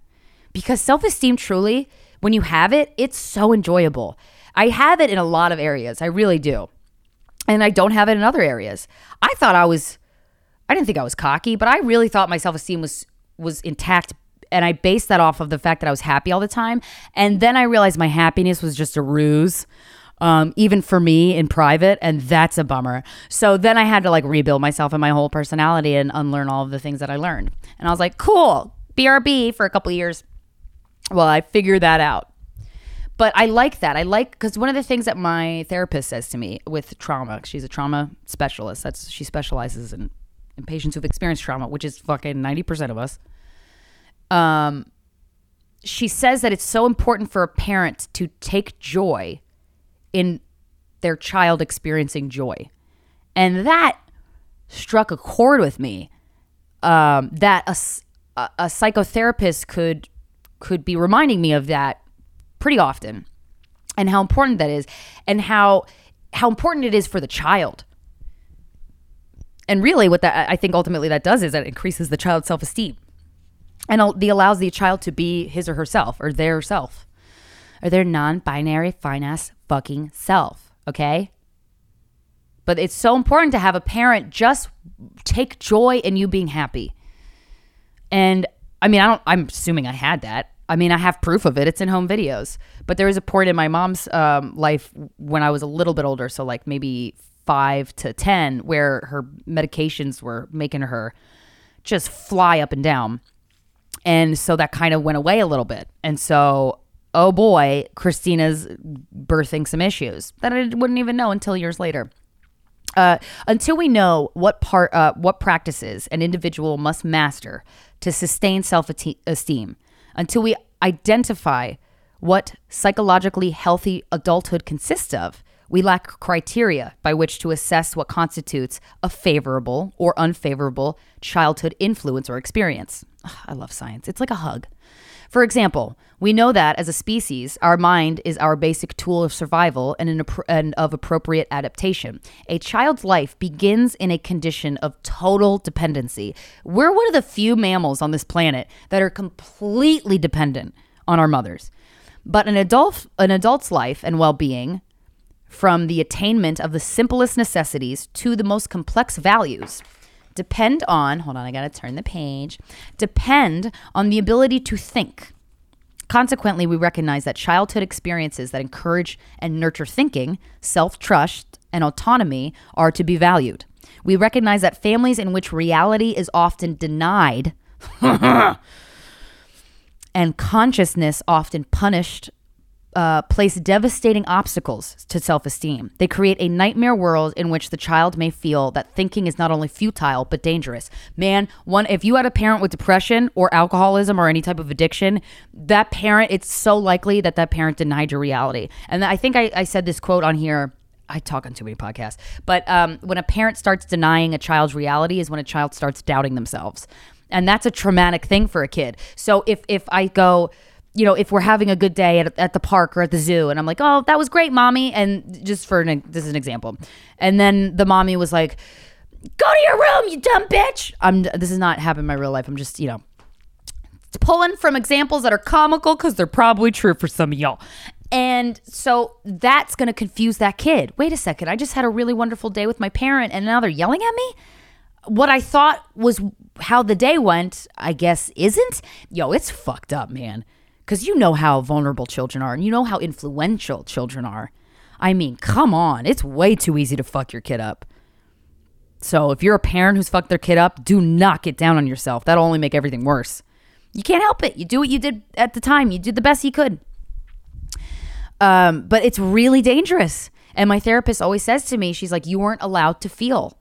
Speaker 2: because self esteem truly, when you have it, it's so enjoyable. I have it in a lot of areas. I really do. And I don't have it in other areas. I thought I was I didn't think I was cocky, but I really thought my self-esteem was was intact and I based that off of the fact that I was happy all the time. And then I realized my happiness was just a ruse. Um, even for me in private, and that's a bummer. So then I had to like rebuild myself and my whole personality and unlearn all of the things that I learned. And I was like, cool, BRB for a couple years. Well, I figured that out. But I like that. I like because one of the things that my therapist says to me with trauma, she's a trauma specialist. That's she specializes in, in patients who've experienced trauma, which is fucking ninety percent of us. Um, she says that it's so important for a parent to take joy in their child experiencing joy, and that struck a chord with me. Um, that a, a, a psychotherapist could could be reminding me of that pretty often and how important that is and how how important it is for the child. And really what that i think ultimately that does is that increases the child's self-esteem and the allows the child to be his or herself or their self or their non-binary ass fucking self okay? But it's so important to have a parent just take joy in you being happy. And i mean i don't i'm assuming i had that I mean, I have proof of it. It's in home videos. But there was a point in my mom's um, life when I was a little bit older, so like maybe five to 10, where her medications were making her just fly up and down. And so that kind of went away a little bit. And so, oh boy, Krystyna's birthing some issues that I wouldn't even know until years later. Uh, until we know what part, uh, what practices an individual must master to sustain self esteem, until we identify what psychologically healthy adulthood consists of, We lack criteria by which to assess what constitutes a favorable or unfavorable childhood influence or experience. Ugh, I love science. It's like a hug. For example, we know that as a species, our mind is our basic tool of survival and, an, and, of appropriate adaptation. A child's life begins in a condition of total dependency. We're one of the few mammals on this planet that are completely dependent on our mothers. But an adult an adult's life and well-being from the attainment of the simplest necessities to the most complex values depend on, hold on, I got to turn the page, depend on the ability to think. Consequently, we recognize that childhood experiences that encourage and nurture thinking, self trust, and autonomy are to be valued. We recognize that families in which reality is often denied and consciousness often punished uh, place devastating obstacles to self esteem. They create a nightmare world in which the child may feel that thinking is not only futile but dangerous. Man, one if you had a parent with depression or alcoholism or any type of addiction, that parent, it's so likely that that parent denied your reality. And I think I, I said this quote on here. I talk on too many podcasts, but um, when a parent starts denying a child's reality is when a child starts doubting themselves, and that's a traumatic thing for a kid. So if if I go you know, if we're having a good day at, at the park or at the zoo, and I'm like, oh, that was great, mommy. And just for an, this is an example. And then the mommy was like, go to your room, you dumb bitch. I'm, this is not happening in my real life. I'm just, you know, pulling from examples that are comical because they're probably true for some of y'all. And so that's going to confuse that kid. Wait a second. I just had a really wonderful day with my parent, and now they're yelling at me? What I thought was how the day went, I guess, isn't. Yo, it's fucked up, man because you know how vulnerable children are and you know how influential children are. I mean, come on, it's way too easy to fuck your kid up. So if you're a parent who's fucked their kid up, do not get down on yourself. That'll only make everything worse. You can't help it. You do what you did at the time. You did the best you could. Um, but it's really dangerous. And my therapist always says to me, she's like, you weren't allowed to feel.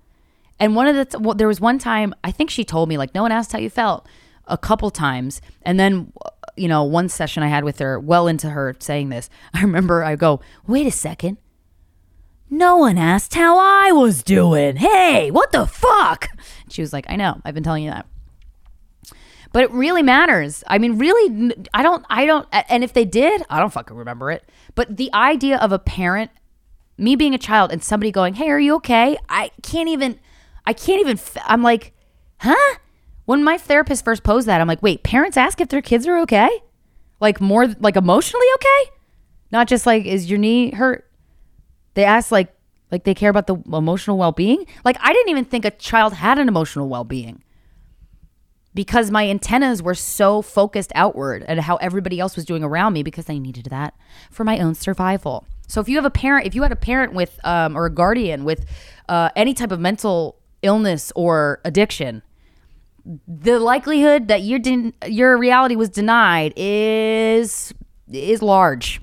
Speaker 2: And one of the, well, there was one time, I think she told me, like, no one asked how you felt a couple times. And then you know, one session I had with her, well into her saying this, I remember I go, wait a second. No one asked how I was doing. Hey, what the fuck? She was like, I know, I've been telling you that. But it really matters. I mean, really, I don't, I don't, and if they did, I don't fucking remember it. But the idea of a parent, me being a child and somebody going, hey, are you okay? I can't even, I can't even, I'm like, huh? When my therapist first posed that, I'm like, wait, parents ask if their kids are okay? Like more like emotionally okay? Not just like, is your knee hurt? They ask like like they care about the emotional well-being. Like I didn't even think a child had an emotional well-being. Because my antennas were so focused outward at how everybody else was doing around me because I needed that for my own survival. So if you have a parent, if you had a parent with um, or a guardian with uh, any type of mental illness or addiction, the likelihood that your den- your reality was denied is is large.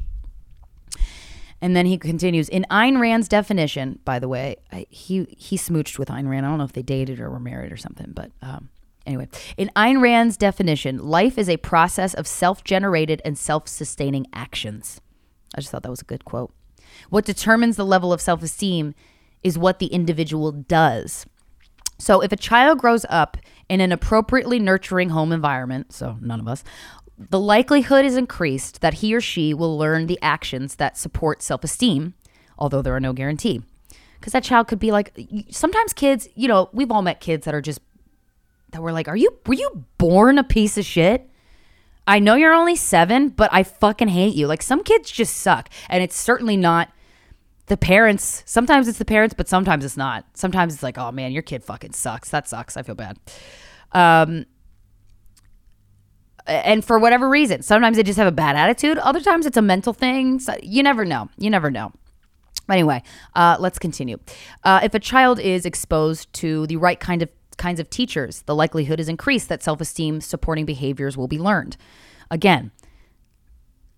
Speaker 2: And then he continues in Ayn Rand's definition. By the way, I, he he smooched with Ayn Rand. I don't know if they dated or were married or something, but um, anyway, in Ayn Rand's definition, life is a process of self-generated and self-sustaining actions. I just thought that was a good quote. What determines the level of self-esteem is what the individual does. So if a child grows up in an appropriately nurturing home environment, so none of us, the likelihood is increased that he or she will learn the actions that support self esteem, although there are no guarantee. Because that child could be like, sometimes kids, you know, we've all met kids that are just, that were like, are you, were you born a piece of shit? I know you're only seven, but I fucking hate you. Like some kids just suck. And it's certainly not the parents. Sometimes it's the parents, but sometimes it's not. Sometimes it's like, oh man, your kid fucking sucks. That sucks. I feel bad. Um, and for whatever reason, sometimes they just have a bad attitude. Other times it's a mental thing. So you never know. You never know. Anyway, uh, let's continue. Uh, if a child is exposed to the right kind of kinds of teachers, the likelihood is increased that self-esteem supporting behaviors will be learned. Again,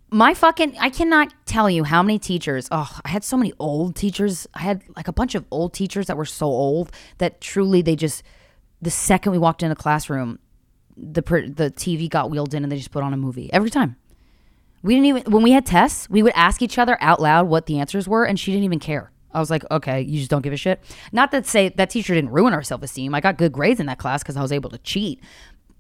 Speaker 2: my fucking I cannot tell you how many teachers. Oh, I had so many old teachers. I had like a bunch of old teachers that were so old that truly they just the second we walked in a classroom, the the TV got wheeled in and they just put on a movie every time. We didn't even when we had tests, we would ask each other out loud what the answers were, and she didn't even care. I was like, okay, you just don't give a shit. Not that say that teacher didn't ruin our self esteem. I got good grades in that class because I was able to cheat,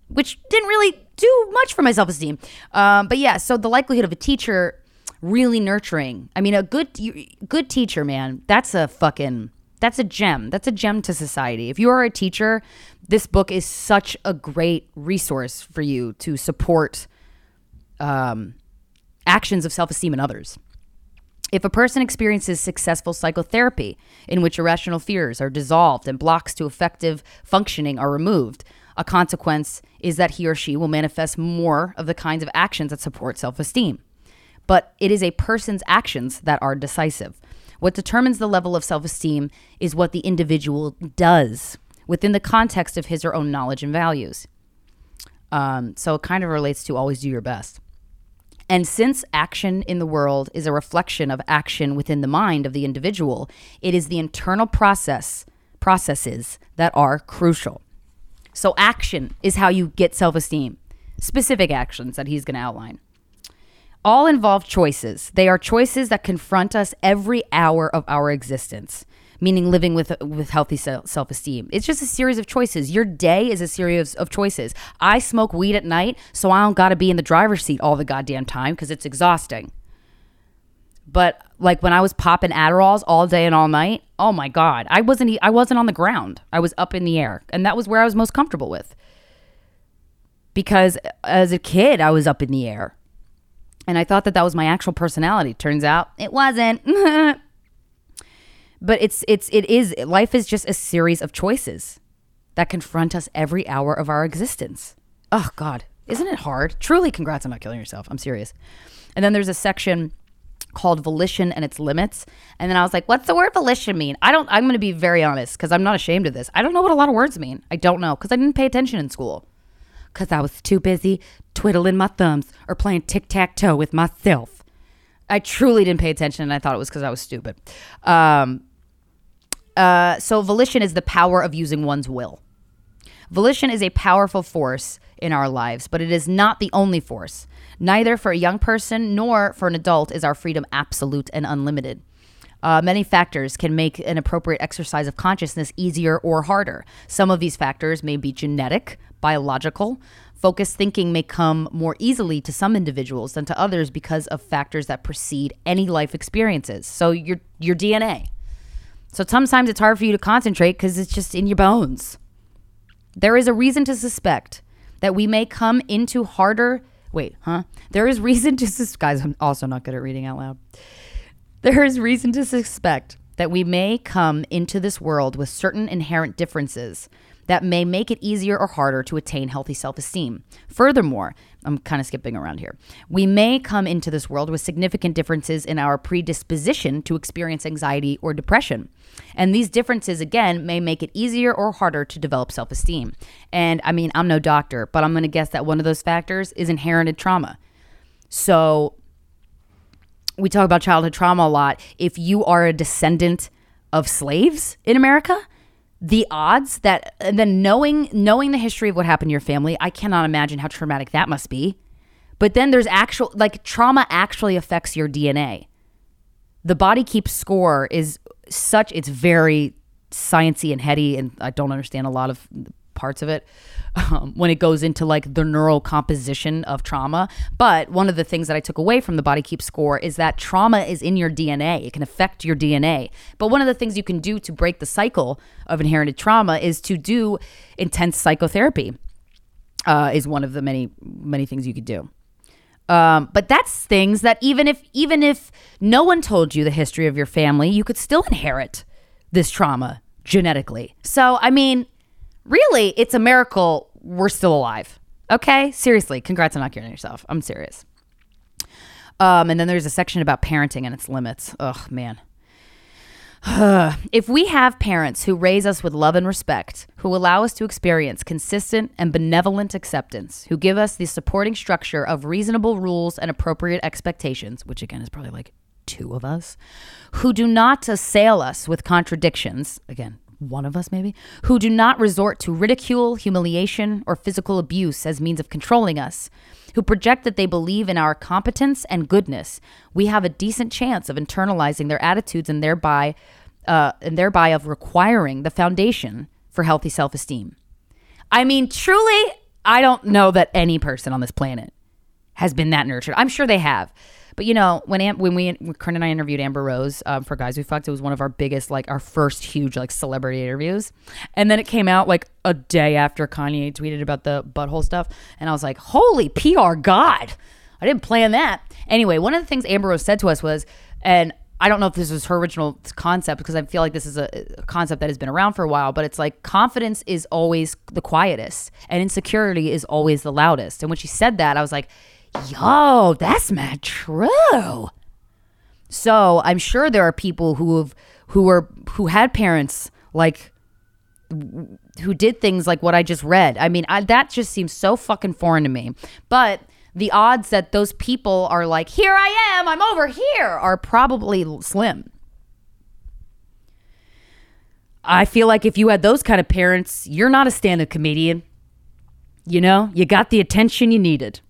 Speaker 2: which didn't really do much for my self esteem. Um, but yeah, so the likelihood of a teacher really nurturing. I mean, a good good teacher, man, that's a fucking that's a gem. That's a gem to society. If you are a teacher, this book is such a great resource for you to support um, actions of self esteem in others. If a person experiences successful psychotherapy in which irrational fears are dissolved and blocks to effective functioning are removed, a consequence is that he or she will manifest more of the kinds of actions that support self esteem. But it is a person's actions that are decisive. What determines the level of self esteem is what the individual does within the context of his or own knowledge and values. Um, so it kind of relates to always do your best. And since action in the world is a reflection of action within the mind of the individual, it is the internal process processes that are crucial. So action is how you get self-esteem. Specific actions that he's going to outline. All involve choices. They are choices that confront us every hour of our existence meaning living with with healthy self esteem. It's just a series of choices. Your day is a series of choices. I smoke weed at night, so I don't got to be in the driver's seat all the goddamn time because it's exhausting. But like when I was popping Adderalls all day and all night, oh my god, I wasn't I wasn't on the ground. I was up in the air, and that was where I was most comfortable with. Because uh, as a kid, I was up in the air. And I thought that that was my actual personality. Turns out it wasn't. But it's it's it is life is just a series of choices that confront us every hour of our existence. Oh God, isn't it hard? Truly, congrats on not killing yourself. I'm serious. And then there's a section called volition and its limits. And then I was like, what's the word volition mean? I don't, I'm going to be very honest because I'm not ashamed of this. I don't know what a lot of words mean. I don't know because I didn't pay attention in school because I was too busy twiddling my thumbs or playing tic tac toe with myself. I truly didn't pay attention and I thought it was because I was stupid. Um, uh, so, volition is the power of using one's will. Volition is a powerful force in our lives, but it is not the only force. Neither for a young person nor for an adult is our freedom absolute and unlimited. Uh, many factors can make an appropriate exercise of consciousness easier or harder. Some of these factors may be genetic, biological. Focused thinking may come more easily to some individuals than to others because of factors that precede any life experiences. So, your, your DNA, so sometimes it's hard for you to concentrate because it's just in your bones. There is a reason to suspect that we may come into harder. Wait, huh? There is reason to suspect. Guys, I'm also not good at reading out loud. There is reason to suspect that we may come into this world with certain inherent differences that may make it easier or harder to attain healthy self esteem. Furthermore, I'm kind of skipping around here. We may come into this world with significant differences in our predisposition to experience anxiety or depression. And these differences, again, may make it easier or harder to develop self esteem. And I mean, I'm no doctor, but I'm going to guess that one of those factors is inherited trauma. So we talk about childhood trauma a lot. If you are a descendant of slaves in America, the odds that and then knowing knowing the history of what happened to your family, I cannot imagine how traumatic that must be. But then there's actual like trauma actually affects your DNA. The body keeps score is such it's very sciency and heady and I don't understand a lot of parts of it um, when it goes into like the neural composition of trauma. But one of the things that I took away from the Body Keep score is that trauma is in your DNA. It can affect your DNA. But one of the things you can do to break the cycle of inherited trauma is to do intense psychotherapy. Uh, is one of the many many things you could do. Um, but that's things that even if even if no one told you the history of your family, you could still inherit this trauma genetically. So I mean, really, it's a miracle we're still alive. Okay? Seriously, congrats on not killing yourself. I'm serious. Um, and then there's a section about parenting and its limits. Ugh, man. if we have parents who raise us with love and respect, who allow us to experience consistent and benevolent acceptance, who give us the supporting structure of reasonable rules and appropriate expectations, which again is probably like two of us, who do not assail us with contradictions, again, one of us maybe, who do not resort to ridicule, humiliation, or physical abuse as means of controlling us, who project that they believe in our competence and goodness, we have a decent chance of internalizing their attitudes and thereby, uh, and thereby of requiring the foundation for healthy self-esteem. I mean, truly, I don't know that any person on this planet has been that nurtured. I'm sure they have. But you know, when Am- when we when Corinne and I interviewed Amber Rose um, for Guys We Fucked, it was one of our biggest, like our first huge like celebrity interviews. And then it came out like a day after Kanye tweeted about the butthole stuff, and I was like, "Holy PR God!" I didn't plan that. Anyway, one of the things Amber Rose said to us was, and I don't know if this was her original concept because I feel like this is a, a concept that has been around for a while, but it's like confidence is always the quietest and insecurity is always the loudest. And when she said that, I was like, yo, that's not true. So I'm sure there are people who have who were who had parents like who did things like what I just read. I mean, I, that just seems so fucking foreign to me. But the odds that those people are like, here I am, I'm over here, are probably slim. I feel like if you had those kind of parents, you're not a stand up comedian. You know, you got the attention you needed.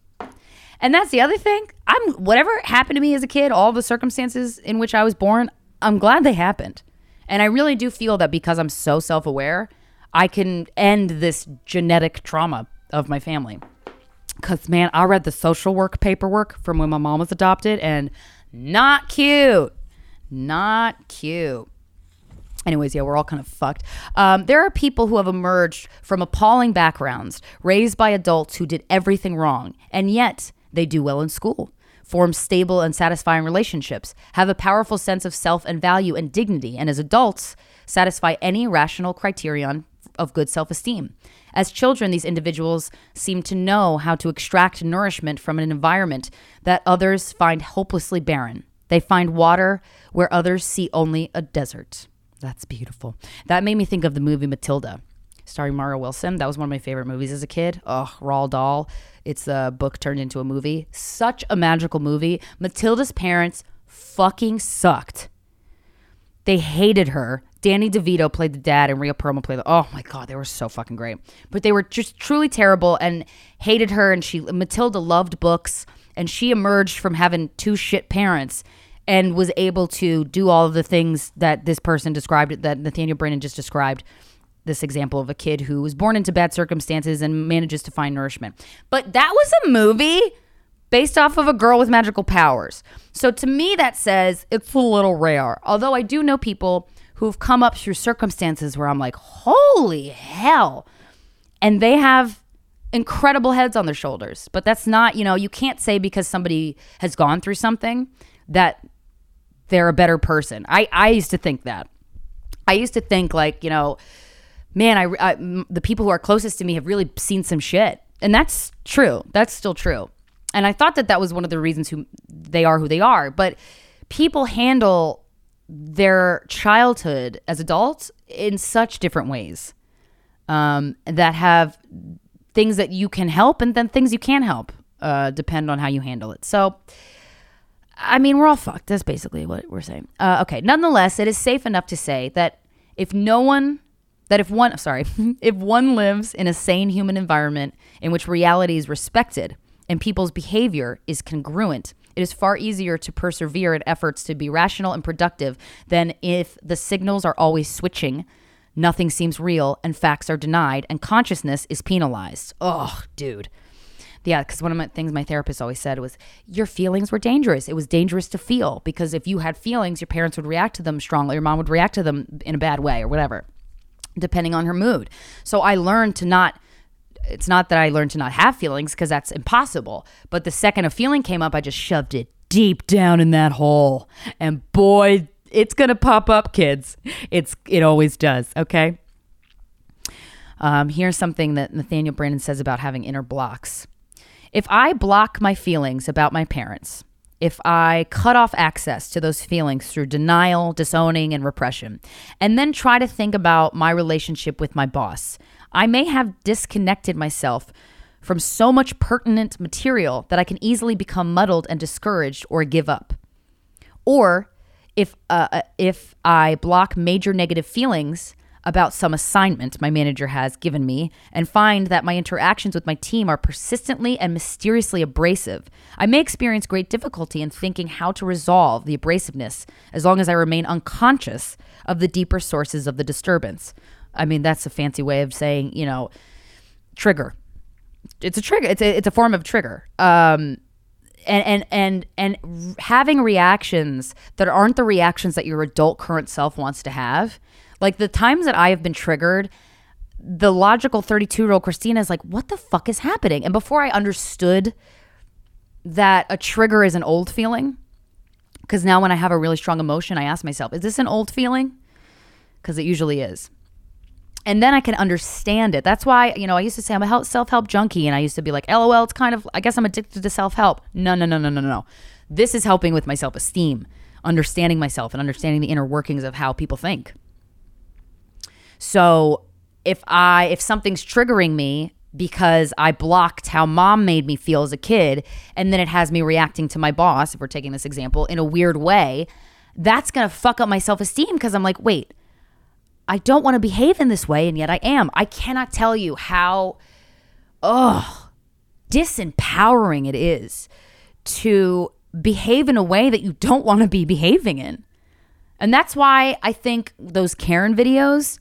Speaker 2: And that's the other thing. I'm whatever happened to me as a kid, all the circumstances in which I was born, I'm glad they happened. And I really do feel that because I'm so self-aware, I can end this genetic trauma of my family. Cuz man, I read the social work paperwork from when my mom was adopted and not cute. Not cute. Anyways, yeah, we're all kind of fucked. Um, there are people who have emerged from appalling backgrounds, raised by adults who did everything wrong, and yet they do well in school, form stable and satisfying relationships, have a powerful sense of self and value and dignity, and as adults, satisfy any rational criterion of good self esteem. As children, these individuals seem to know how to extract nourishment from an environment that others find hopelessly barren. They find water where others see only a desert. That's beautiful. That made me think of the movie Matilda, starring Mara Wilson. That was one of my favorite movies as a kid. Oh, Roald Dahl. It's a book turned into a movie. Such a magical movie. Matilda's parents fucking sucked. They hated her. Danny DeVito played the dad and Rhea Perlman played the. Oh my god, they were so fucking great. But they were just truly terrible and hated her. And she Matilda loved books and she emerged from having two shit parents and was able to do all of the things that this person described that Nathaniel Branden just described this example of a kid who was born into bad circumstances and manages to find nourishment. But that was a movie based off of a girl with magical powers. So to me that says it's a little rare. Although I do know people who've come up through circumstances where I'm like, "Holy hell." And they have incredible heads on their shoulders. But that's not, you know, you can't say because somebody has gone through something that they're a better person. I, I used to think that. I used to think like, you know, man, I, I the people who are closest to me have really seen some shit. And that's true. That's still true. And I thought that that was one of the reasons who they are who they are, but people handle their childhood as adults in such different ways. Um, that have things that you can help and then things you can't help uh, depend on how you handle it. So, I mean, we're all fucked. That's basically what we're saying. Uh, okay. Nonetheless, it is safe enough to say that if no one, that if one, sorry, if one lives in a sane human environment in which reality is respected and people's behavior is congruent, it is far easier to persevere in efforts to be rational and productive than if the signals are always switching, nothing seems real, and facts are denied, and consciousness is penalized. Oh, dude. Yeah, because one of my things my therapist always said was your feelings were dangerous. It was dangerous to feel because if you had feelings, your parents would react to them strongly, your mom would react to them in a bad way or whatever, depending on her mood. So I learned to not it's not that I learned to not have feelings because that's impossible. But the second a feeling came up, I just shoved it deep down in that hole. And boy, it's gonna pop up, kids. It's it always does. Okay. Um, here's something that Nathaniel Branden says about having inner blocks. If I block my feelings about my parents, if I cut off access to those feelings through denial, disowning, and repression, and then try to think about my relationship with my boss, I may have disconnected myself from so much pertinent material that I can easily become muddled and discouraged or give up. Or if uh, if I block major negative feelings, about some assignment my manager has given me and find that my interactions with my team are persistently and mysteriously abrasive, I may experience great difficulty in thinking how to resolve the abrasiveness as long as I remain unconscious of the deeper sources of the disturbance. I mean, that's a fancy way of saying, you know, trigger. It's a trigger. It's a, it's a form of trigger. Um, and and and and having reactions that aren't the reactions that your adult current self wants to have like the times that i have been triggered the logical 32 year old Krystyna is like what the fuck is happening and before i understood that a trigger is an old feeling because now when i have a really strong emotion i ask myself is this an old feeling because it usually is and then I can understand it. That's why, you know, I used to say I'm a self help junkie, and I used to be like, LOL, it's kind of, I guess I'm addicted to self help. No, no, no, no, no, no. This is helping with my self esteem, understanding myself, and understanding the inner workings of how people think. So if I, if something's triggering me because I blocked how mom made me feel as a kid, and then it has me reacting to my boss, if we're taking this example, in a weird way, that's gonna fuck up my self esteem because I'm like, wait, I don't want to behave in this way, and yet I am. I cannot tell you how, oh, disempowering it is to behave in a way that you don't want to be behaving in. And that's why I think those Karen videos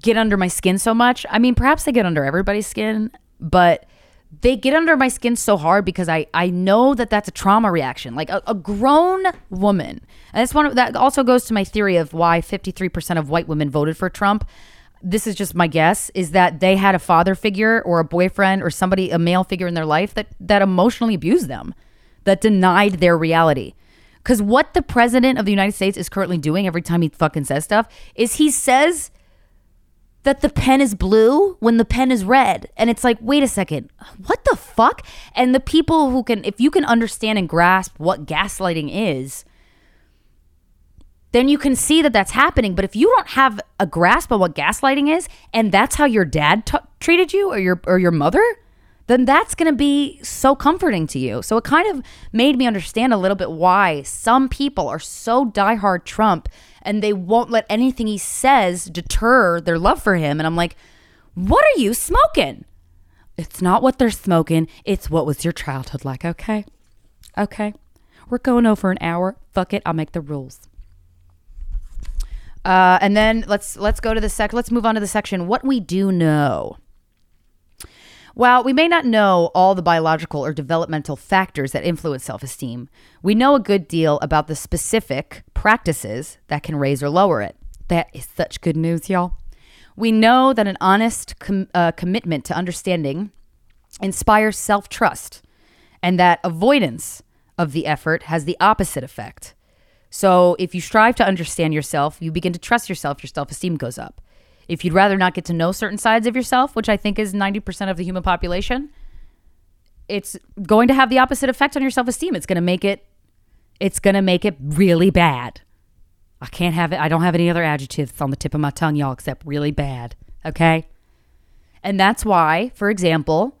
Speaker 2: get under my skin so much. I mean, perhaps they get under everybody's skin, but they get under my skin so hard because I, I know that that's a trauma reaction. Like a, a grown woman, and that's one of, that also goes to my theory of why 53% of white women voted for Trump. This is just my guess is that they had a father figure or a boyfriend or somebody, a male figure in their life that, that emotionally abused them, that denied their reality. Because what the president of the United States is currently doing every time he fucking says stuff is he says that the pen is blue when the pen is red. And it's like, wait a second, what the fuck? And the people who can, if you can understand and grasp what gaslighting is, then you can see that that's happening. But if you don't have a grasp of what gaslighting is, and that's how your dad t- treated you or your or your mother, then that's going to be so comforting to you. So it kind of made me understand a little bit why some people are so diehard Trump and they won't let anything he says deter their love for him. And I'm like, what are you smoking? It's not what they're smoking, it's what was your childhood like, okay? Okay. We're going over an hour. Fuck it, I'll make the rules. Uh, and then let's let's go to the sec. Let's move on to the section. What we do know. While we may not know all the biological or developmental factors that influence self esteem, we know a good deal about the specific practices that can raise or lower it. That is such good news, y'all. We know that an honest com- uh, commitment to understanding inspires self trust, and that avoidance of the effort has the opposite effect. So, if you strive to understand yourself, you begin to trust yourself, your self esteem goes up. If you'd rather not get to know certain sides of yourself, which I think is 90% of the human population, it's going to have the opposite effect on your self-esteem. It's going to make it it's going to make it really bad. I can't have it. I don't have any other adjectives on the tip of my tongue, y'all, except really bad. Okay? And that's why, for example,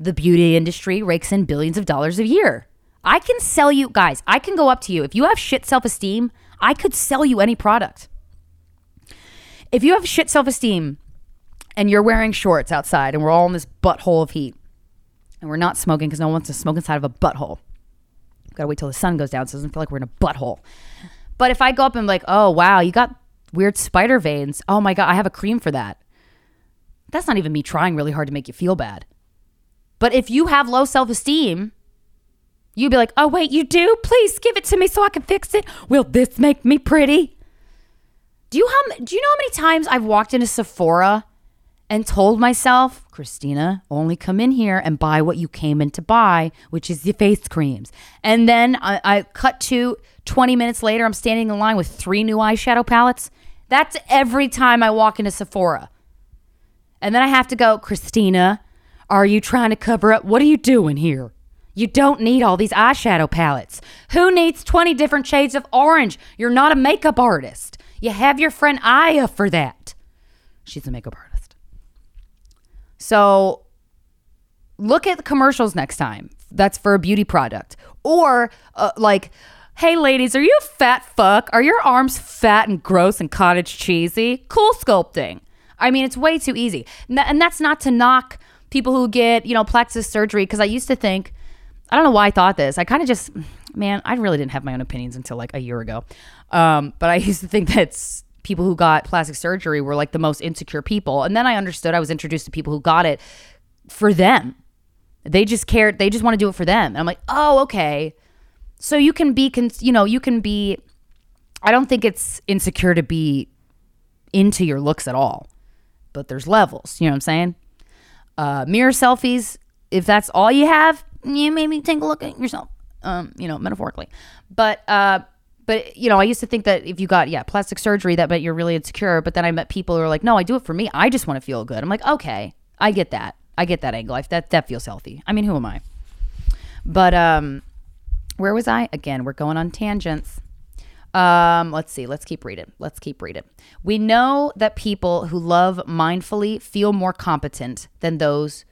Speaker 2: the beauty industry rakes in billions of dollars a year. I can sell you, guys, I can go up to you. If you have shit self esteem, I could sell you any product if you have shit self esteem and you're wearing shorts outside and we're all in this butthole of heat and we're not smoking because no one wants to smoke inside of a butthole. Gotta wait till the sun goes down so it doesn't feel like we're in a butthole. But if I go up and like, oh wow, you got weird spider veins. Oh my god, I have a cream for that. That's not even me trying really hard to make you feel bad. But if you have low self esteem, you'd be like, oh wait, you do? Please give it to me so I can fix it. Will this make me pretty? Do you how do you know how many times I've walked into Sephora and told myself, Krystyna, only come in here and buy what you came in to buy, which is the face creams. And then I, I cut to 20 minutes later, I'm standing in line with three new eyeshadow palettes. That's every time I walk into Sephora. And then I have to go, Krystyna, are you trying to cover up? What are you doing here? You don't need all these eyeshadow palettes. Who needs 20 different shades of orange? You're not a makeup artist. You have your friend Aya for that. She's a makeup artist. So look at the commercials next time. That's for a beauty product. Or uh, like, Hey, ladies, are you a fat fuck? Are your arms fat and gross and cottage cheesy? Cool sculpting. I mean, it's way too easy. And that's not to knock people who get, you know, plastic surgery, because I used to think, I don't know why I thought this. I kind of just, man, I really didn't have my own opinions until like a year ago. Um, but I used to think that people who got plastic surgery were like the most insecure people. And then I understood I was introduced to people who got it for them. They just cared, they just want to do it for them. And I'm like, oh, okay. So you can be, con- you know, you can be, I don't think it's insecure to be into your looks at all, but there's levels. You know what I'm saying? Uh, mirror selfies, if that's all you have, you maybe take a look at yourself, um, you know, metaphorically. But, uh, but you know, I used to think that if you got yeah plastic surgery, that meant you're really insecure. But then I met people who are like, no, I do it for me. I just want to feel good. I'm like, okay, I get that. I get that angle. I, that that feels healthy. I mean, who am I? But um, where was I? Again, we're going on tangents. Um, let's see. Let's keep reading. Let's keep reading. We know that people who love mindfully feel more competent than those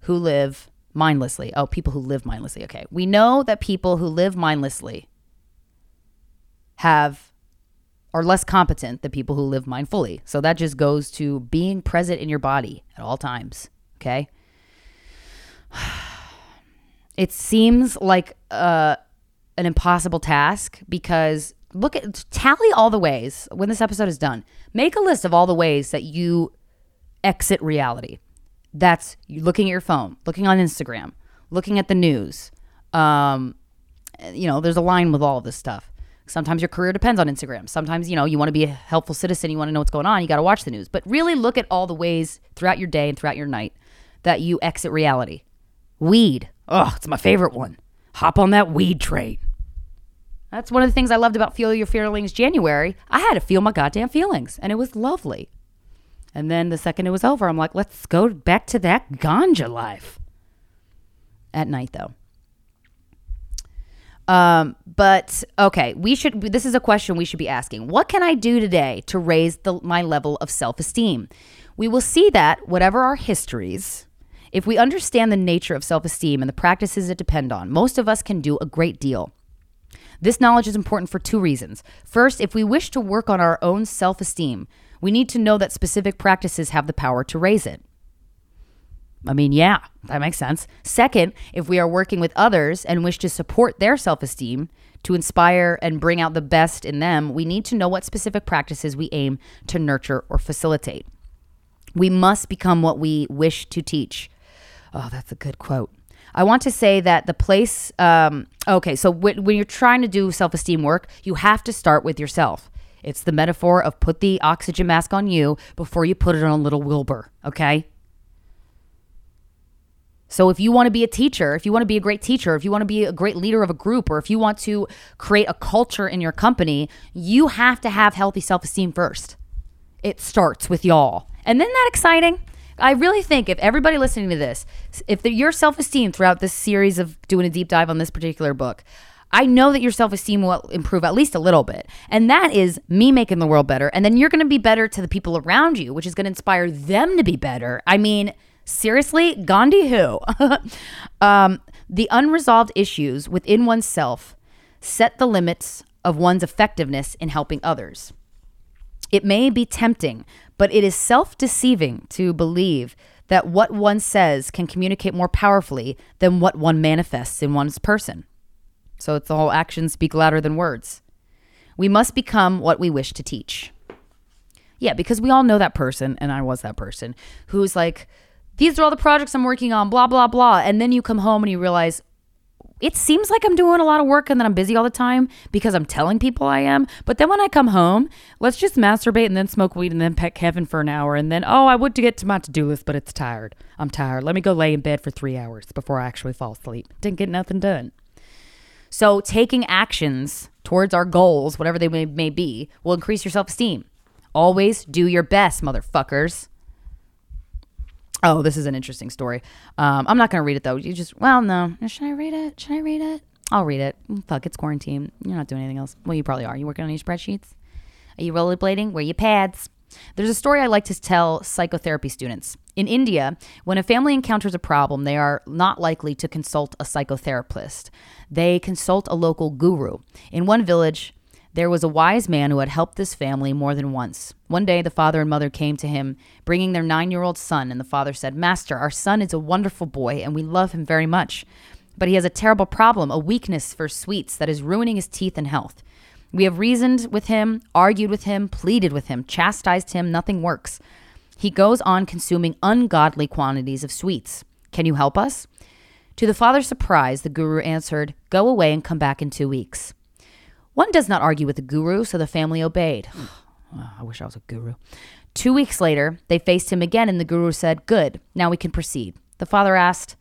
Speaker 2: who live mindlessly. Oh, people who live mindlessly. Okay. We know that people who live mindlessly have are less competent than people who live mindfully. So that just goes to being present in your body at all times. Okay. It seems like uh, an impossible task because look at tally all the ways when this episode is done. Make a list of all the ways that you exit reality. That's looking at your phone, looking on Instagram, looking at the news. Um, you know, there's a line with all of this stuff. Sometimes your career depends on Instagram. Sometimes, you know, you want to be a helpful citizen, you want to know what's going on, you got to watch the news. But really look at all the ways throughout your day and throughout your night that you exit reality. Weed. Oh, it's my favorite one. Hop on that weed train. That's one of the things I loved about Feel Your Feelings January. I had to feel my goddamn feelings, and it was lovely. And then the second it was over, I'm like, let's go back to that ganja life. At night, though. Um, but okay, we should. This is a question we should be asking. What can I do today to raise the, my level of self esteem? We will see that whatever our histories, if we understand the nature of self esteem and the practices it depend on, most of us can do a great deal. This knowledge is important for two reasons. First, if we wish to work on our own self esteem, we need to know that specific practices have the power to raise it. I mean, yeah, that makes sense. Second, if we are working with others and wish to support their self esteem, to inspire and bring out the best in them, we need to know what specific practices we aim to nurture or facilitate. We must become what we wish to teach. Oh, that's a good quote. I want to say that the place, um, okay, so when, when you're trying to do self esteem work, you have to start with yourself. It's the metaphor of put the oxygen mask on you before you put it on little Wilbur, okay? So if you want to be a teacher, if you want to be a great teacher, if you want to be a great leader of a group, or if you want to create a culture in your company, you have to have healthy self esteem first. It starts with y'all. And isn't that exciting? I really think if everybody listening to this, if the, your self esteem throughout this series of doing a deep dive on this particular book, I know that your self esteem will improve at least a little bit. And that is me making the world better. And then you're going to be better to the people around you, which is going to inspire them to be better. I mean, seriously, Gandhi who? um, the unresolved issues within oneself set the limits of one's effectiveness in helping others. It may be tempting, but it is self deceiving to believe that what one says can communicate more powerfully than what one manifests in one's person. So it's the whole actions speak louder than words. We must become what we wish to teach. Yeah, because we all know that person, and I was that person, who's like, these are all the projects I'm working on, blah, blah, blah. And then you come home and you realize, it seems like I'm doing a lot of work and that I'm busy all the time because I'm telling people I am. But then when I come home, let's just masturbate and then smoke weed and then pet Kevin for an hour. And then, oh, I would to get to my to do list, but it's tired. I'm tired. Let me go lay in bed for three hours before I actually fall asleep. Didn't get nothing done. So taking actions towards our goals, whatever they may, may be, will increase your self esteem. Always do your best, motherfuckers. Oh, this is an interesting story. Um, I'm not going to read it though. You just, well, no. Should I read it? Should I read it? I'll read it. Mm, Fuck, it's quarantine. You're not doing anything else. Well, you probably are. You working on your spreadsheets? Are you rollerblading? Wear your pads. There's a story I like to tell psychotherapy students. In India, when a family encounters a problem, they are not likely to consult a psychotherapist. They consult a local guru. In one village, there was a wise man who had helped this family more than once. One day, the father and mother came to him, bringing their nine year old son, and the father said, Master, our son is a wonderful boy, and we love him very much. But he has a terrible problem, a weakness for sweets that is ruining his teeth and health. We have reasoned with him, argued with him, pleaded with him, chastised him, nothing works. He goes on consuming ungodly quantities of sweets. Can you help us? To the father's surprise, the guru answered, Go away and come back in two weeks. One does not argue with the guru, so the family obeyed. Oh, I wish I was a guru. Two weeks later, they faced him again, and the guru said, Good, now we can proceed. The father asked,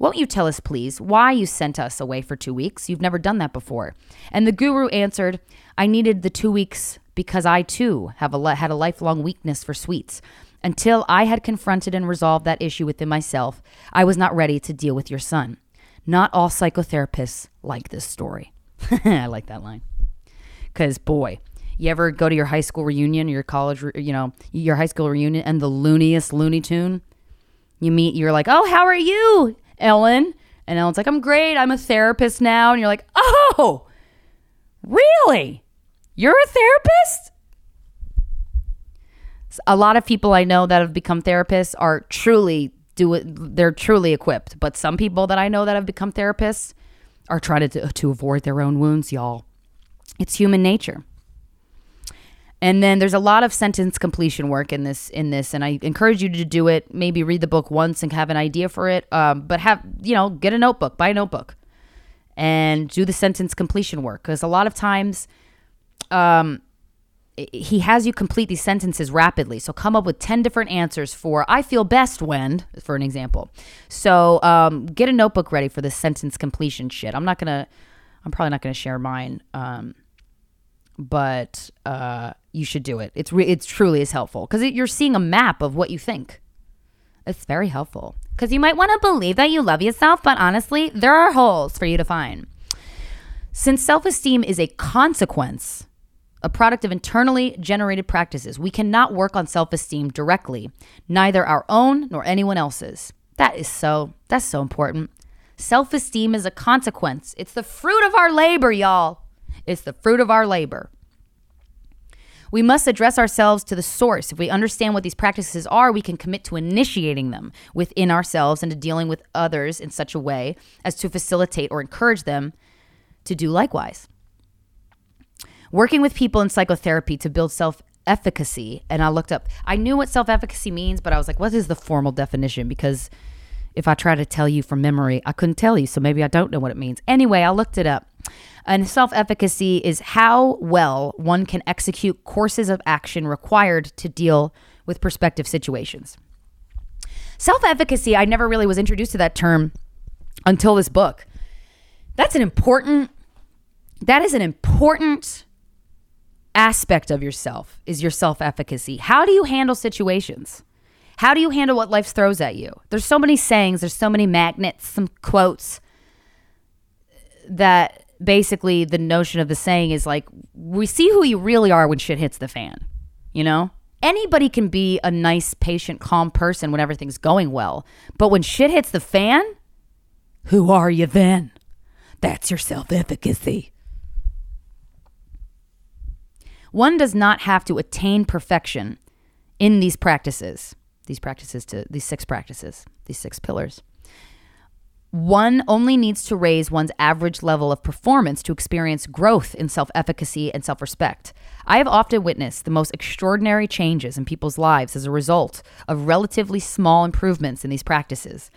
Speaker 2: Won't you tell us, please, why you sent us away for two weeks? You've never done that before. And the guru answered, I needed the two weeks because I too have a, had a lifelong weakness for sweets. Until I had confronted and resolved that issue within myself, I was not ready to deal with your son. Not all psychotherapists like this story. I like that line. Because, boy, you ever go to your high school reunion your college, you know, your high school reunion and the looniest Looney Tune? You meet, you're like, oh, how are you, Ellen? And Ellen's like, I'm great. I'm a therapist now. And you're like, oh, really? You're a therapist? A lot of people I know that have become therapists are truly do it. They're truly equipped. But some people that I know that have become therapists are trying to, to avoid their own wounds, y'all. It's human nature. And then there's a lot of sentence completion work in this in this, and I encourage you to do it. Maybe read the book once and have an idea for it. Um, but have you know, get a notebook, buy a notebook, and do the sentence completion work because a lot of times, um, he has you complete these sentences rapidly. So come up with 10 different answers for I feel best when, for an example. So um, get a notebook ready for this sentence completion shit. I'm not going to, I'm probably not going to share mine. Um, but uh, you should do it. It's re- it's truly is helpful because you're seeing a map of what you think. It's very helpful because you might want to believe that you love yourself, but honestly, there are holes for you to find. Since self esteem is a consequence, a product of internally generated practices, we cannot work on self esteem directly, neither our own nor anyone else's. That is so, that's so important. Self esteem is a consequence, it's the fruit of our labor, y'all. It's the fruit of our labor. We must address ourselves to the source. If we understand what these practices are, we can commit to initiating them within ourselves and to dealing with others in such a way as to facilitate or encourage them to do likewise. Working with people in psychotherapy to build self efficacy, and I looked up, I knew what self efficacy means, but I was like, what is the formal definition? Because if I try to tell you from memory, I couldn't tell you, so maybe I don't know what it means. Anyway, I looked it up. And self efficacy is how well one can execute courses of action required to deal with prospective situations. Self efficacy, I never really was introduced to that term until this book. That's an important, that is an important aspect of yourself, is your self efficacy. How do you handle situations? How do you handle what life throws at you? There's so many sayings, there's so many magnets, some quotes that basically the notion of the saying is like we see who you really are when shit hits the fan, you know? Anybody can be a nice, patient, calm person when everything's going well. But when shit hits the fan, who are you then? That's your self efficacy. One does not have to attain perfection in these practices, these practices to these six practices, these six pillars. One only needs to raise one's average level of performance to experience growth in self efficacy and self respect. I have often witnessed the most extraordinary changes in people's lives as a result of relatively small improvements in these practices.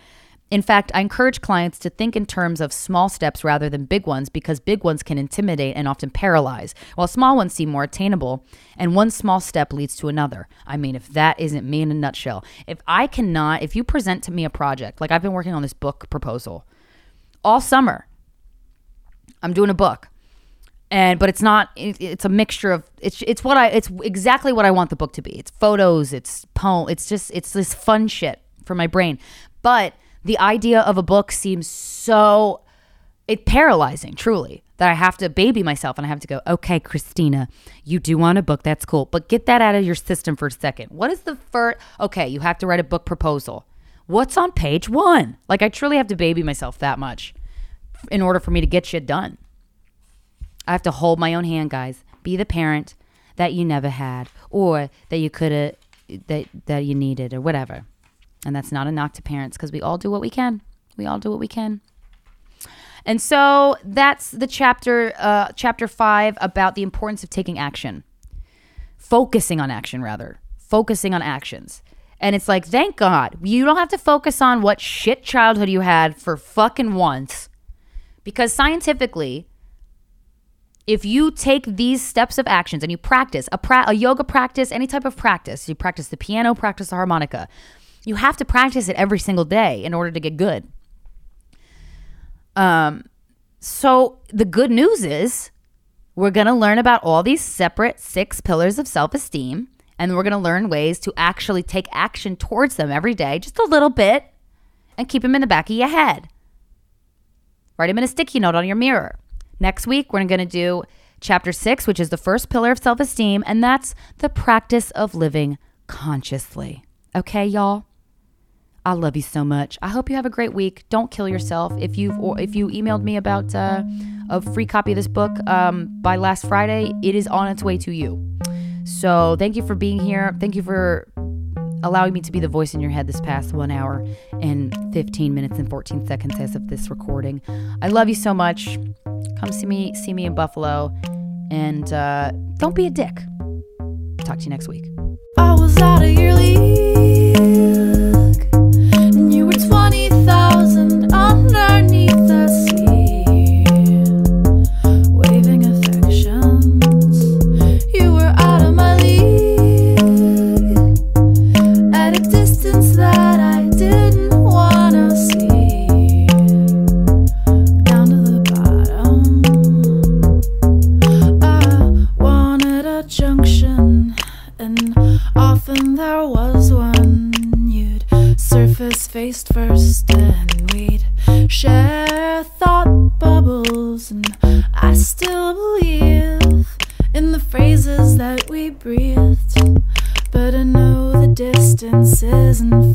Speaker 2: In fact, I encourage clients to think in terms of small steps rather than big ones because big ones can intimidate and often paralyze, while small ones seem more attainable, and one small step leads to another. I mean, if that isn't me in a nutshell, if I cannot, if you present to me a project, like I've been working on this book proposal all summer, I'm doing a book. And but it's not it's a mixture of it's it's what I it's exactly what I want the book to be. It's photos, it's poem, it's just it's this fun shit for my brain. But the idea of a book seems so it paralyzing, truly, that I have to baby myself and I have to go, okay, Krystyna, you do want a book. That's cool. But get that out of your system for a second. What is the first? Okay, you have to write a book proposal. What's on page one? Like, I truly have to baby myself that much in order for me to get shit done. I have to hold my own hand, guys. Be the parent that you never had or that you could have that that you needed or whatever. And that's not a knock to parents because we all do what we can. We all do what we can. And so that's the chapter uh, chapter 5 about the importance of taking action. Focusing on action rather. Focusing on actions. And it's like, thank God, you don't have to focus on what shit childhood you had for fucking once. Because scientifically, if you take these steps of actions and you practice a, pra- a yoga practice, any type of practice, you practice the piano, practice the harmonica, you have to practice it every single day in order to get good. Um, so the good news is we're going to learn about all these separate six pillars of self esteem, and we're going to learn ways to actually take action towards them every day, just a little bit, and keep them in the back of your head. Write them in a sticky note on your mirror. Next week, we're going to do chapter six, which is the first pillar of self esteem, and that's the practice of living consciously. Okay, y'all? I love you so much. I hope you have a great week. Don't kill yourself. If you've if you emailed me about uh, a free copy of this book um, by last Friday, it is on its way to you. So thank you for being here. Thank you for allowing me to be the voice in your head this past one hour and 15 minutes and 14 seconds as of this recording. I love you so much. Come see me, see me in Buffalo, and uh, don't be a dick. Talk to you next week.
Speaker 1: 20,000 underneath the sea, waving affections. You were out of my league, at a distance that I didn't wanna see, down to the bottom. I wanted a junction, and often there was one. Surface faced first, and we'd share thought bubbles. And I still believe in the phrases that we breathed, but I know the distance isn't